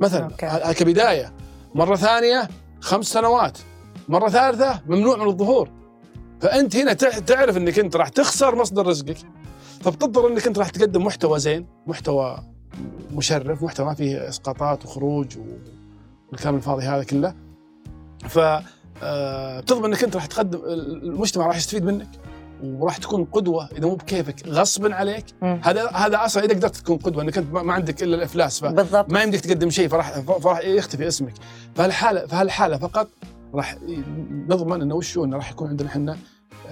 مثلا أوكي. كبداية. مرة ثانية خمس سنوات. مرة ثالثة ممنوع من الظهور. فأنت هنا تع- تعرف إنك أنت راح تخسر مصدر رزقك فبتضطر إنك أنت راح تقدم محتوى زين محتوى مشرف محتوى ما فيه إسقاطات وخروج والكلام الفاضي هذا كله. ف آه، بتضمن إنك أنت راح تقدم المجتمع راح يستفيد منك. وراح تكون قدوة إذا مو بكيفك غصبا عليك مم. هذا هذا أصلا إذا قدرت تكون قدوة إنك أنت ما ما عندك إلا الإفلاس بالضبط. يمديك تقدم شيء فراح فراح يختفي اسمك. فهالحاله فهالحالة فقط راح نضمن إنه وشو؟ إنه راح يكون عندنا إحنا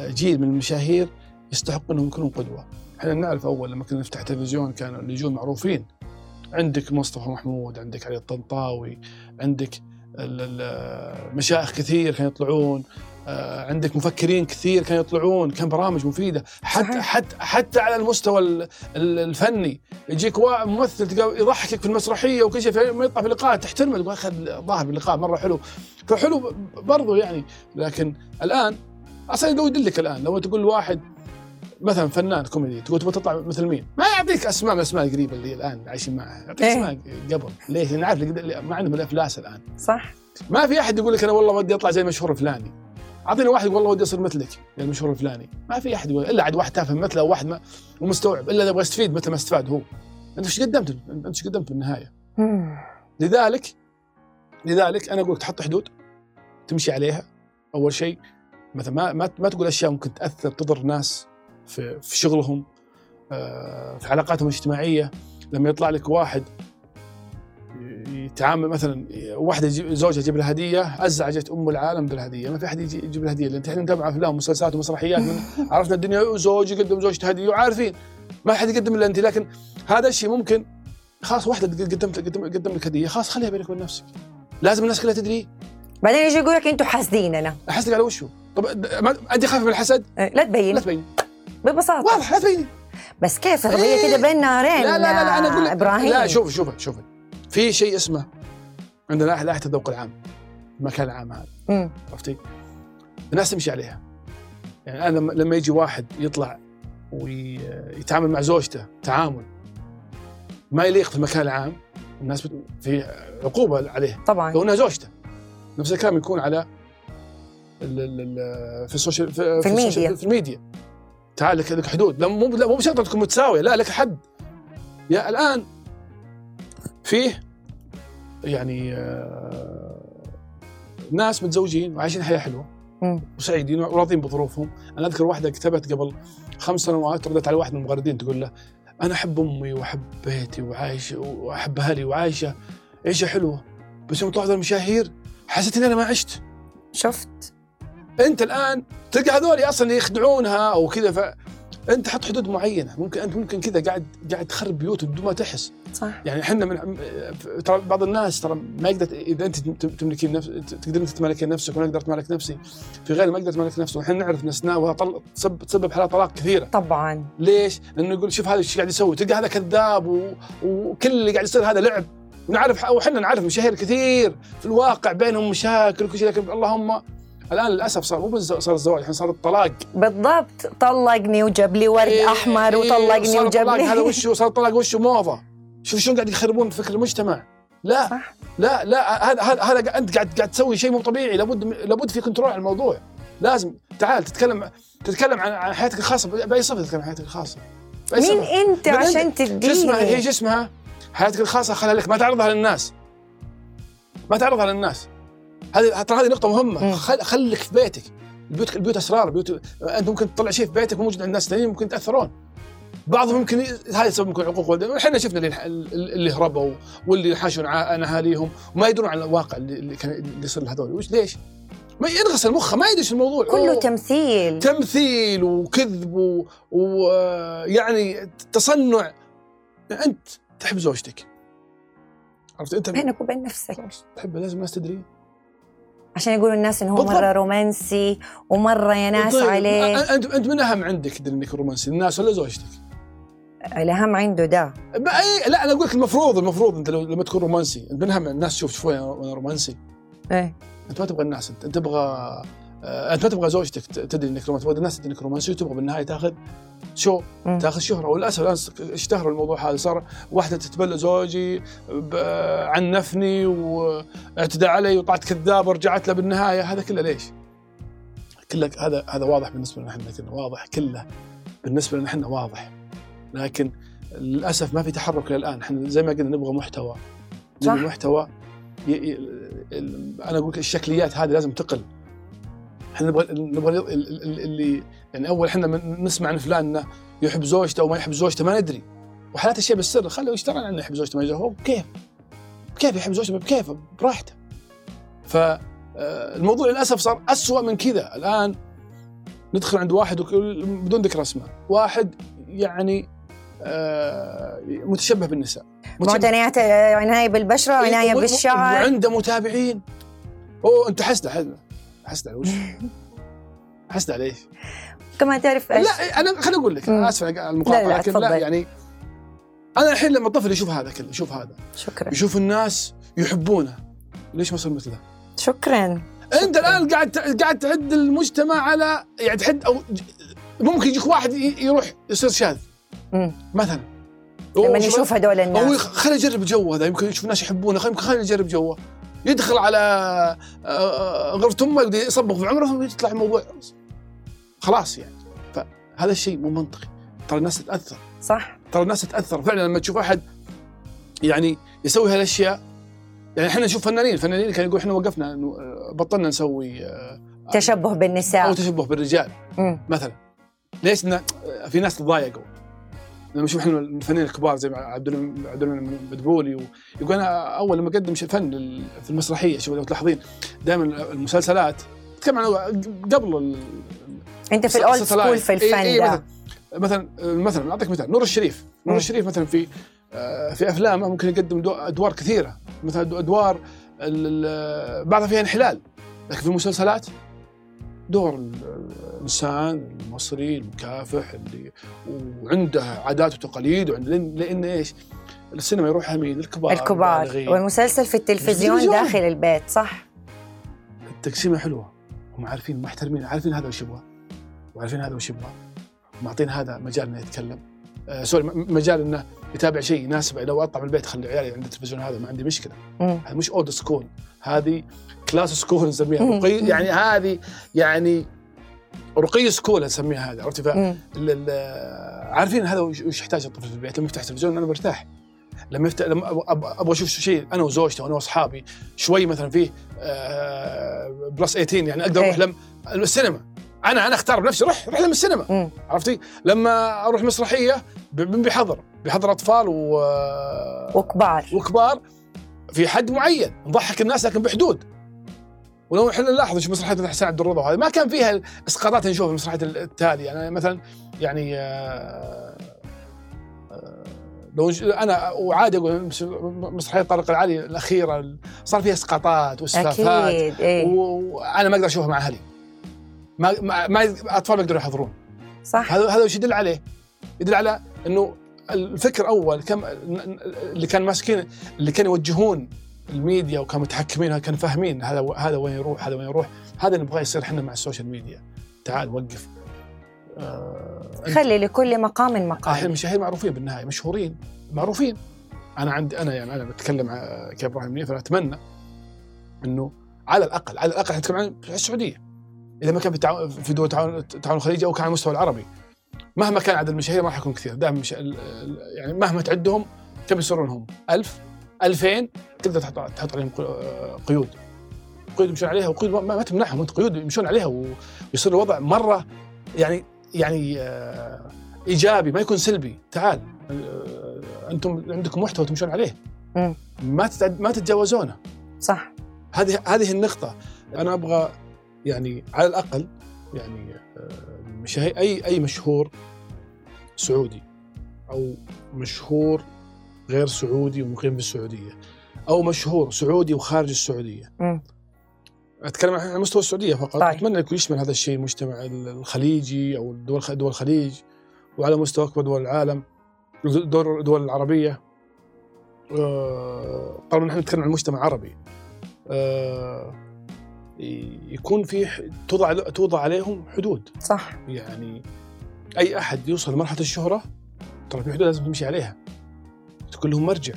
جيل من المشاهير يستحق إنهم يكونون قدوة. إحنا نعرف أول لما كنا نفتح تلفزيون كانوا اللي يجون معروفين. عندك مصطفى محمود، عندك علي الطنطاوي، عندك ال- مشايخ كثير كانوا يطلعون. آه، عندك مفكرين كثير كانوا يطلعون كان برامج مفيدة حتى صحيح. حتى حتى على المستوى ال- ال- الفني يجيك ممثل يضحكك في المسرحية وكل شيء فلما يطلع في اللقاء تحترمه تقول أخذ ظاهر باللقاء مرة حلو فحلو برضو يعني لكن الآن أصلا لو يدلك الآن لو تقول واحد مثلا فنان كوميدي تقول تبغى تطلع مثل مين؟ ما يعطيك أسماء من الاسماء القريبه اللي الآن عايشين معها، يعطيك إيه. أسماء قبل، ليش؟ لأن عارف ما عندهم الأفلاس الآن، صح ما في أحد يقول لك أنا والله ودي أطلع زي المشهور الفلاني. اعطيني واحد يقول والله ودي أصير مثلك يا المشهور الفلاني، ما في أحد إلا عاد واحد تافه مثله أو واحد ما ومستوعب إلا يبغى يستفيد مثل ما استفاد هو. أنت إيش قدمت؟ أنت إيش قدمت بالنهايه؟ لذلك لذلك أنا أقول تحط حدود تمشي عليها أول شيء مثلا ما ما, ما تقول أشياء ممكن تأثر تضر ناس في في شغلهم آه، في علاقاتهم الاجتماعية لما يطلع لك واحد يتعامل مثلا واحدة زوجها يجيب لها هدية أزعجت أم العالم بالهدية. ما في أحد يجي يجيب لها هدية لأن إحنا نتابع أفلام ومسلسلات ومسرحيات من عرفنا الدنيا زوج يقدم زوجته هدية وعارفين. ما حد يقدم إلا أنت. لكن هذا الشيء ممكن خلاص واحدة قدمت قدم, قدم لك هدية خلاص خليها بينك وبين نفسك. لازم الناس كلها تدري. بعدين يجي يقول لك أنتم حاسديننا احسدك على وشه طب أنت خايف من الحسد؟ إيه، لا تبين. لا تبين. ببساطة. واضح لا تبين. بس كيف؟ هي إيه. كده بين نارين لا لا لا, لا أنا أقول إبراهيم. لا شوف شوف شوف. في شيء اسمه عندنا لائحه الذوق العام المكان العام هذا. عرفتي؟ الناس تمشي عليها. يعني أنا لما يجي واحد يطلع ويتعامل مع زوجته تعامل ما يليق في المكان العام الناس بت... في عقوبة عليه. طبعا. لو إنها زوجته. نفس الكلام يكون على ال ال ال في ال social في, في الميديا. في الميديا. تعال لك لك حدود. لا مو مو بشرط تكون متساوية. لا لك حد. يا الآن فيه يعني آه، ناس متزوجين وعايشين حياة حلوة. وسعيدين وراضين بظروفهم. أنا أذكر واحدة كتبت قبل خمس سنوات ردت على واحد من المغردين تقول له أنا أحب أمي وأحب بيتي وعايشه وأحب أهلي وعايشة عيشه حلوة؟ بس يوم طلعت المشاهير حسيت إني أنا ما عشت. شفت؟ أنت الآن تلقى هذول أصلا يخدعونها أو كذا ف أنت حط حدود معينة. ممكن أنت ممكن كذا قاعد قاعد تخرب بيوت بدون ما تحس. صح. يعني إحنا من ترى بعض الناس ترى ما يقدر إذا أنت تملكين نفس تقدر أنت تملكين نفسك وأنا أقدر اتملك نفسي في غير ما يقدر يتملك نفسه. إحنا نعرف ناس وهذا طل... تسبب تسبب حالات طلاق كثيرة. طبعا. ليش؟ لأنه يقول شوف هذا إيش قاعد يسوي؟ تلقى هذا كذاب و... وكل اللي قاعد يصير هذا لعب. ونعرف وحنا نعرف مشاهير كثير في الواقع بينهم مشاكل وكل شيء لكن اللهم الآن للأسف صار مو صار الزواج الحين صار الطلاق. بالضبط. طلقني وجاب لي ورد إيه أحمر إيه وطلقني وجاب الطلاق هذا لي وشه صار الطلاق وشه موضة. شوف شلون قاعد يخربون فكر المجتمع. لا صح. لا لا هذا هذا هذا أنت قاعد قاعد تسوي شيء مو طبيعي. لابد لابد في كنترول على الموضوع. لازم تعال تتكلم تتكلم عن عن حياتك الخاصة. بأي صفة تتكلم عن حياتك الخاصة؟ مين صفة. أنت؟ عشان شو اسمها؟ هي تديني شو اسمها؟ حياتك الخاصة خلها لك ما تعرضها للناس. ما تعرضها للناس. هذه ترى هذه نقطة. مهمة. خل خليك في بيتك. البيوت البيوت أسرار البيوت أنت ممكن تطلع شيء في بيتك مو موجود عند الناس. الثانيين ممكن يتأثرون. بعضهم ممكن ي- هذا السبب ممكن عقوق والدين إحنا شفنا اللي اللي هربوا واللي حاشوا عن أهاليهم وما يدرون عن الواقع اللي اللي كان اللي يصير لهذول وش ليش؟ ما ينغسل مخه ما يدري الموضوع. كله. تمثيل. تمثيل وكذب ويعني تصنع. أنت تحب زوجتك. عرفت؟ أنت بينك وبين نفسك. تحبها لازم الناس تدري. عشان يقولوا الناس إنه هو بالضبط. مره رومانسي ومرة يا ناس طيب، عليه. انت أنت من أهم عندك إنك رومانسي الناس ولا زوجتك؟ الاهم عنده ده أي- لا أنا أقول لك المفروض المفروض أنت لو لما تكون رومانسي. انت من اهم الناس تشوف شوي وأنا رومانسي. إيه. أنت ما تبغى الناس. انت, تبغى أنت ما تبغى زوجتك تدري إنك رومانسي تبغى الناس تدري إنك رومانسي وتبغى بالنهاية تاخذ شو؟ مم. تاخذ شهرة. وللأسف الآن اشتهر الموضوع هذا. صار واحدة تتبلى زوجي عنفني واعتدى علي وطلعت كذابه ورجعت له بالنهاية. هذا كله ليش؟ كله هذا هذا واضح بالنسبة لنا إحنا واضح. كله بالنسبة لنا إحنا واضح. لكن للأسف ما في تحرك إلى الآن. إحنا زي ما قلنا نبغى محتوى. صح. نبغى محتوى ي... ي... أنا أقول الشكليات هذه لازم تقل. إحنا نبغى نبغى ال- ال- ال- اللي يعني أول إحنا نسمع عن فلان انه يحب زوجته أو ما يحب زوجته ما ندري. وحالات الشيء بالسر خليه يشتغل عنه يحب زوجته ما يحب هو كيف كيف يحب زوجته؟ بكيفه براحته. فالموضوع للأسف صار أسوأ من كذا. الآن ندخل عند واحد بدون ذكر أسماء. واحد يعني آه، متشبه بالنساء معتنيات عناية بالبشرة عناية و- و- بالشعر وعنده متابعين اوه أنت حسده حسده حسده على وش؟ حسده على إيش؟ كمان تعرف لا أنا خليني أقول لك. أنا آسف على المقاطعة لا، لا، لكن لا. يعني أنا الحين لما الطفل يشوف هذا كله يشوف هذا شكرا يشوف الناس يحبونه ليش ما يصير مثله؟ شكرا أنت الآن قاعد قاعد تعد المجتمع على يعني تحد أو ممكن يجيك واحد يروح يصير شاذ مم. مثلا. لما يشوف هدول أو الناس يخ- خليه يجرب جو هذا يمكن يشوف ناس يحبونه خليه خليه يجرب جوه. يدخل على آه، آه، غرفة أمه يبدا يصبغ في عمره ويطلع الموضوع. خلاص يعني. فهذا الشيء مو منطقي. ترى الناس تتأثر. صح. ترى الناس تتأثر. فعلا لما تشوف أحد يعني يسوي هالأشياء يعني إحنا نشوف فنانين. الفنانين كانوا يقول إحنا وقفنا آه، بطلنا نسوي تشبه أو بالنساء تشبه بالرجال. مم. مثلا. ليش؟ في ناس تضايقوا. لما نشوف إحنا الفنانين الكبار زي عبد عبد المنعم مدبولي يقول أنا أول لما أقدم فن في المسرحية شوف لو تلاحظين دائما المسلسلات تتكلم عن قبل ال- أنت في ال old. school في الفن إيه إيه ده مثلا مثلا مثلا أعطيك مثال نور الشريف نور. الشريف مثلا في آه، في افلامه ممكن يقدم دو- أدوار كثيرة مثلا أدوار بعضها فيها انحلال لكن في المسلسلات دور الإنسان المصري المكافح اللي وعنده عادات وتقاليد وعنده لأن, لأن إيش؟ السينما يروحها مين؟ الكبار الكبار البالغين. والمسلسل في التلفزيون التلفزيون. داخل البيت صح التقسيمة حلوة هم عارفين محترمين عارفين هذا وش يبغى وعارفين هذا وش يبغى معطين هذا مجال إنه يتكلم آه sorry مجال إنه يتابع شيء يناسبه لو أطلع من البيت اخلي عيالي عند التلفزيون هذا ما عندي مشكلة. هذا مش old school هذه class school نسميها يعني هذه يعني رقي school نسميها هذه عرفتي؟ عارفين هذا وش يحتاج الطفل في البيت؟ لما يفتح التلفزيون أنا برتاح. لما يفتح لما أبغى أشوف شيء أنا وزوجتي وأنا وأصحابي شوي مثلا فيه آه، بلس 18 يعني أقدر إيه. أروح لم السينما. أنا أنا أختار بنفسي روح روح لم السينما. مم. عرفتي؟ لما أروح مسرحية ب- ب- بحضر بحضر أطفال و... وكبار. وكبار في حد معين نضحك الناس لكن بحدود. ولو إحنا نلاحظ شوف مسرحية حسين عبد الرضا وهذه ما كان فيها الاسقاطات اللي نشوفها في المسرحيات التاليه يعني مثلا يعني آه، آه، لو أنا وعادي أقول مس- مسرحية طارق العالي الأخيرة صار فيها إسقاطات وإسفافات. أكيد إيه. وأنا ما أقدر أشوفها مع أهلي. ما ما, الاطفال ما يقدروا يحضرون. صح. هذا هذا وش يدل عليه؟ يدل على إنه الفكر اول كم اللي كان ماسكين اللي كانوا يوجهون الميديا وكانوا متحكمين كانوا فاهمين هذا هذا وين يروح هذا وين يروح. هذا اللي نبغاه يصير إحنا مع ال social media. تعال وقف. آه خلي لكل مقام الحين مقال المشاهير معروفين بالنهاية مشهورين معروفين. أنا عندي أنا يعني أنا بتكلم كابراهيم منيف أنا أتمنى إنه على الأقل على الأقل نتكلم عن السعودية. إذا ما كان في تعاون في دول التعاون التعاون الخليجي أو كان على المستوى العربي. مهما كان عدد المشاهير ما راح يكون كثير. دائما مش... يعني مهما تعدهم كم يصيرون هم؟ 1000 2000 تقدر تحط تحط عليهم قيود. قيود يمشون عليها وقيود ما, ما تمنعهم انت قيود يمشون عليها ويصير الوضع مرة يعني يعني آه، إيجابي ما يكون سلبي. تعال آه، أنتم عندكم محتوى تمشون عليه. ما ما تتجاوزونه. صح. هذه هذه النقطة. أنا أبغى يعني على الأقل يعني آه، مشاهير أي أي مشهور سعودي أو مشهور غير سعودي ومقيم في السعودية أو مشهور سعودي وخارج السعودية. مم. أتكلم عن مستوى السعودية فقط. طيب. أتمنى يكون يشمل هذا الشيء المجتمع الخليجي أو دول دول الخليج وعلى مستوى أكبر دول العالم دول الدول العربية. آه، طبعا نحن نتكلم عن مجتمع عربي. آه، يكون في توضع توضع عليهم حدود. صح. يعني أي أحد يوصل لمرحلة الشهرة ترى في حدود لازم تمشي عليها. تكون لهم مرجع.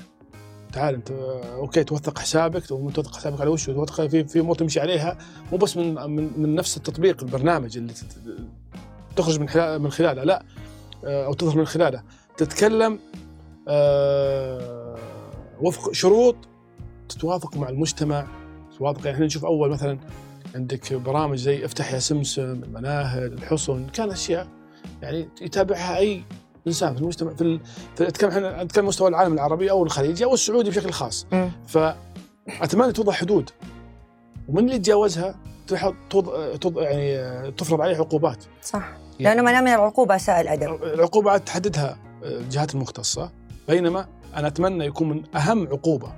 تعال انت أوكي توثق حسابك توثق حسابك على وش توثق في في امور تمشي عليها. مو بس من من, من نفس التطبيق البرنامج اللي تخرج من من خلاله لا آه، أو تظهر من خلاله. تتكلم آه، وفق شروط تتوافق مع المجتمع. تتوافق يعني إحنا نشوف أول مثلا عندك برامج زي افتح يا سمسم المناهل الحصن كان أشياء يعني يتابعها أي إنسان في المجتمع في. في نتكلم إحنا نتكلم مستوى العالم العربي أو الخليجي أو السعودي بشكل خاص. مم. فاتمنى توضع حدود. ومن اللي يتجاوزها تحط توض... توض... يعني تفرض عليه عقوبات. صح. لأنه ما من العقوبة ساء الادب العقوبات تحددها الجهات المختصة. بينما أنا أتمنى يكون من أهم عقوبة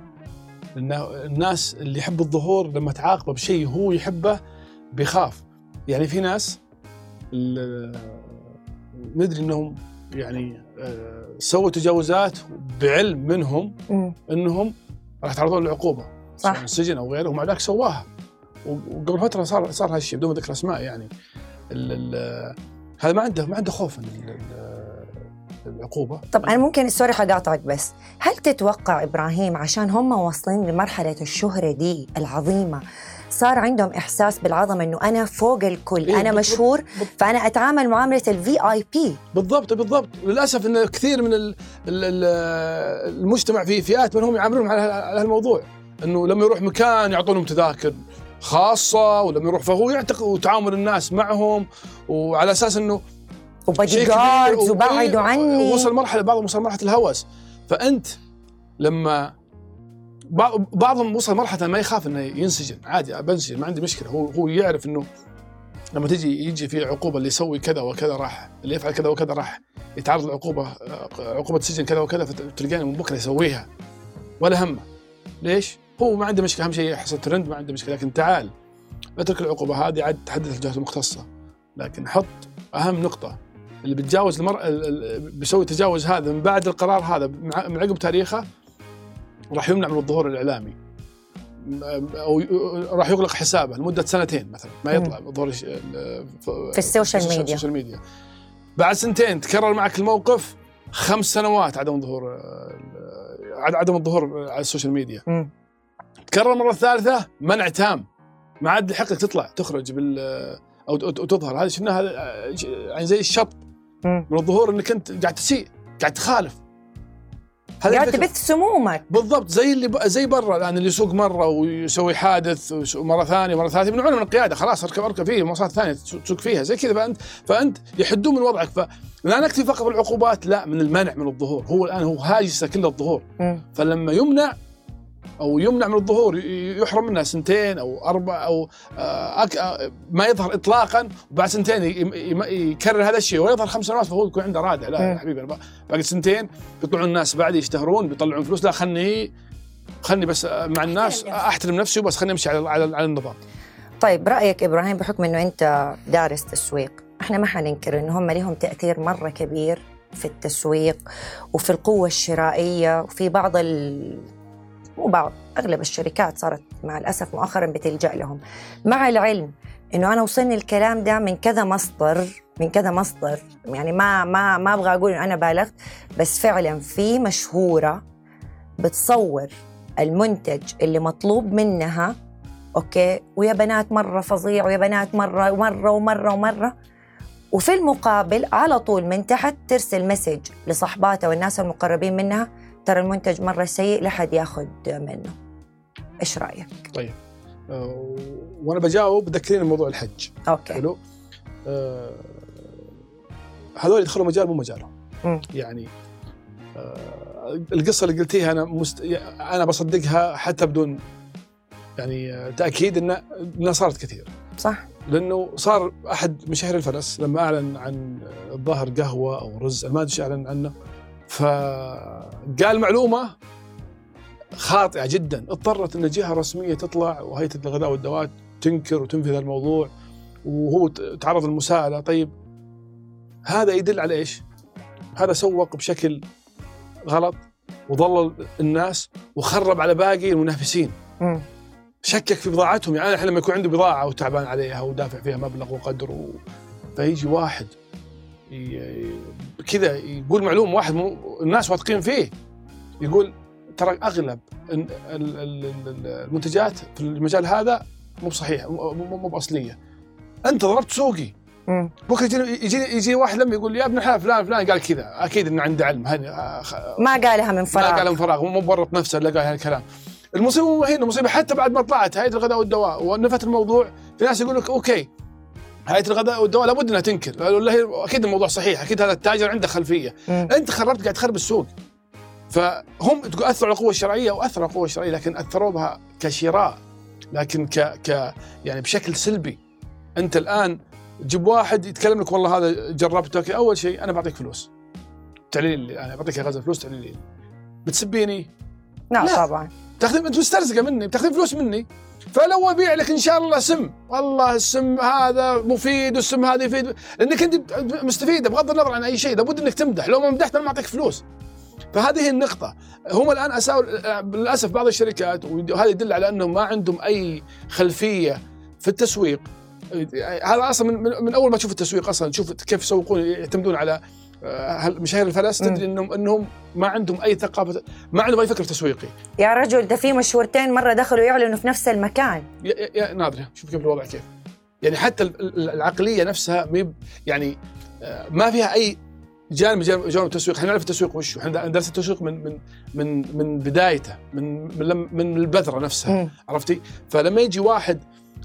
لأن الناس اللي يحب الظهور لما تعاقبه بشيء هو يحبه بيخاف. يعني في ناس ندري إنهم يعني آه، سووا تجاوزات بعلم منهم. انهم راح يتعرضون للعقوبه صح. سواء السجن أو غيره ومع ذلك سواها. وقبل فترة صار صار هالشيء بدون ذكر أسماء يعني. هذا ما عنده ما عنده خوف من ال- ال- العقوبة. طب أنا ممكن سوري حقاطعك بس. هل تتوقع إبراهيم عشان هم واصلين لمرحلة الشهرة دي العظيمة صار عندهم إحساس بالعظمة إنه أنا فوق الكل إيه، أنا بالضبط. مشهور فأنا أتعامل معاملة ال VIP بالضبط بالضبط. للأسف إن كثير من ال- ال- ال- المجتمع في فئات منهم يعاملون على هالموضوع. إنه لما يروح مكان يعطونهم تذاكر خاصة ولما يروح فهو يعتقد وتعامل الناس معهم وعلى أساس إنه و bodyguards وبعدوا عني. وصل مرحلة بعضهم وصل مرحلة الهوس. فأنت لما بعضهم وصل مرحلة ما يخاف إنه ينسجن. عادي بنسجن ما عندي مشكلة. هو هو يعرف إنه لما تجي يجي في عقوبة اللي يسوي كذا وكذا راح اللي يفعل كذا وكذا راح يتعرض لعقوبة عقوبة سجن كذا وكذا فتلقاني من بكرة يسويها. ولا همه ليش؟ هو ما عنده مشكلة. أهم شيء يحصل ترند ما عنده مشكلة. لكن تعال اترك العقوبة هذه عاد تحدث الجهات المختصة. لكن حط أهم نقطة. اللي بيتجاوز المر... ال- ال- بيسوي تجاوز هذا من بعد القرار هذا من عقب تاريخه راح يمنع من الظهور الإعلامي أو راح يغلق حسابه لمدة سنتين مثلا ما. يطلع ظهور في ال social media. ال social media بعد سنتين تكرر معك الموقف خمس سنوات عدم ظهور عدم الظهور على ال social media مم. تكرر المره الثالثه منع تام ما عاد يحق لك تطلع تخرج بال أو تظهر هذا شفناها هذا يعني زي الشط. من الظهور إنك أنت قاعد تسيء قاعد تخالف قاعد الفكرة. تبث سمومك. بالضبط زي اللي ب... زي برا الان اللي يسوق مرة ويسوي حادث ومره ثانية مره ثالثة يمنعونه من القيادة خلاص اركب أركب فيه مواصلات ثانية تسوق فيها زي كذا. فانت فأنت يحدون من وضعك. فلا نكتفي فقط بالعقوبات لا من المنع من الظهور. هو الآن هو هاجس كل الظهور. فلما يمنع أو يمنع من الظهور يحرم منها سنتين أو أربع أو آه، أك... آه، ما يظهر اطلاقا وبعد سنتين يكرر هذا الشيء ويظهر خمس سنوات فهو يكون عنده رادع لا يا. حبيبي باقي سنتين بيطلعون الناس بعدي يشتهرون بيطلعون فلوس لا خلني خلني بس آه، مع الناس أحترم نفسي. أحترم نفسي وبس خلني أمشي على على, على النظام طيب رأيك إبراهيم بحكم إنه أنت دارس تسويق إحنا ما حننكر إنه هم لهم تأثير مرة كبير في التسويق وفي القوة الشرائية وفي بعض ال مو بعض أغلب الشركات صارت مع الأسف مؤخرا بتلجأ لهم. مع العلم إنه أنا وصلني الكلام ده من كذا مصدر من كذا مصدر. يعني ما ما ما أبغى أقول إنه أنا بالغت بس فعلا في مشهورة بتصور المنتج اللي مطلوب منها okay؟ ويا بنات مرة فظيع ويا بنات مرة ومرة ومرة ومرة. وفي المقابل على طول من تحت ترسل message لصحباتها والناس المقربين منها ترى المنتج مرة سيء لا حد ياخذ منه. إيش رأيك؟ آه، وأنا بجاوب ذكريني موضوع الحج. أوكي. حلو؟ آه، هذول يدخلوا مجال مو مجالهم. يعني آه، القصة اللي قلتيها أنا مست... أنا بصدقها حتى بدون يعني آه، تأكيد إن إنها صارت كثير. صح. لأنه صار أحد مشاهير الفلس لما أعلن عن الظاهر قهوة أو رز ما أدري أعلن عنه. فقال معلومة خاطئة جدا اضطرت إن جهة رسمية تطلع وهيئه الغذاء والدواء تنكر وتنفذ الموضوع وهو تعرض للمساءلة طيب هذا يدل على إيش؟ هذا سوق بشكل غلط وضلل الناس وخرب على باقي المنافسين مم. شكك في بضاعتهم يعني الحين لما يكون عنده بضاعة وتعبان عليها ودافع فيها مبلغ وقدر و... فيجي واحد. كذا يقول معلومه واحد مو... الناس واثقين فيه. يقول ترى أغلب ال- ال- ال- ال- المنتجات في المجال هذا مو بصحيح مو بأصلية. أنت ضربت سوقي. بكرة يجي يجي, يجي واحد لما يقول يا ابن الحلال فلان فلان قال كذا. أكيد إنه عنده علم. هذه آه، خ- ما قالها من فراغ. قال من فراغ. مو مورط نفسه إلا قال هالكلام المصيبة مو هنا المصيبة حتى بعد ما طلعت هيئه الغذاء والدواء ونفت الموضوع في ناس يقول لك أوكي هيئه الغذاء والدواء لابد إنها تنكر. والله أكيد الموضوع صحيح أكيد هذا التاجر عنده خلفية. مم. أنت خربت قاعد تخرب السوق. فهم تقول أثروا على القوة الشرعية وأثروا على القوة الشرعية لكن اثروا بها كشراء لكن ك ك يعني بشكل سلبي. أنت الآن جيب واحد يتكلم لك والله هذا جربته أول شيء أنا بعطيك فلوس. تعليل لي أنا بعطيك يا غزل فلوس تعليل لي بتسبيني؟ لا, لا. طبعا. تاخذين أنت مسترزقة مني بتاخذين فلوس مني؟ فلو أبيع لك إن شاء الله سم. والله السم هذا مفيد والسم هذا يفيد. لانك أنت مستفيده بغض النظر عن أي شيء لابد إنك تمدح. لو ما مدحت أنا ما أعطيك فلوس. فهذه النقطة. هم الآن أساءوا للأسف بعض الشركات وهذا يدل على أنهم ما عندهم أي خلفية في التسويق. هذا أصلا من, من- أول ما تشوف التسويق أصلا تشوف كيف يسوقون يعتمدون على مشاهير الفلس. تدري أنهم أنهم ما عندهم أي ثقافة ما عندهم أي فكر تسويقي. يا رجل ده في مشهورتين مرة دخلوا يعلنوا في نفس المكان. يا, يا- يا نادرة. شوف كيف الوضع كيف. يعني حتى ال- ال- العقلية نفسها ميب يعني آه، ما فيها أي جانب من جانب جانب التسويق. إحنا نعرف التسويق وش. إحنا درسنا التسويق من من من من بدايته من من, من البذرة نفسها. مم. عرفتي؟ فلما يجي واحد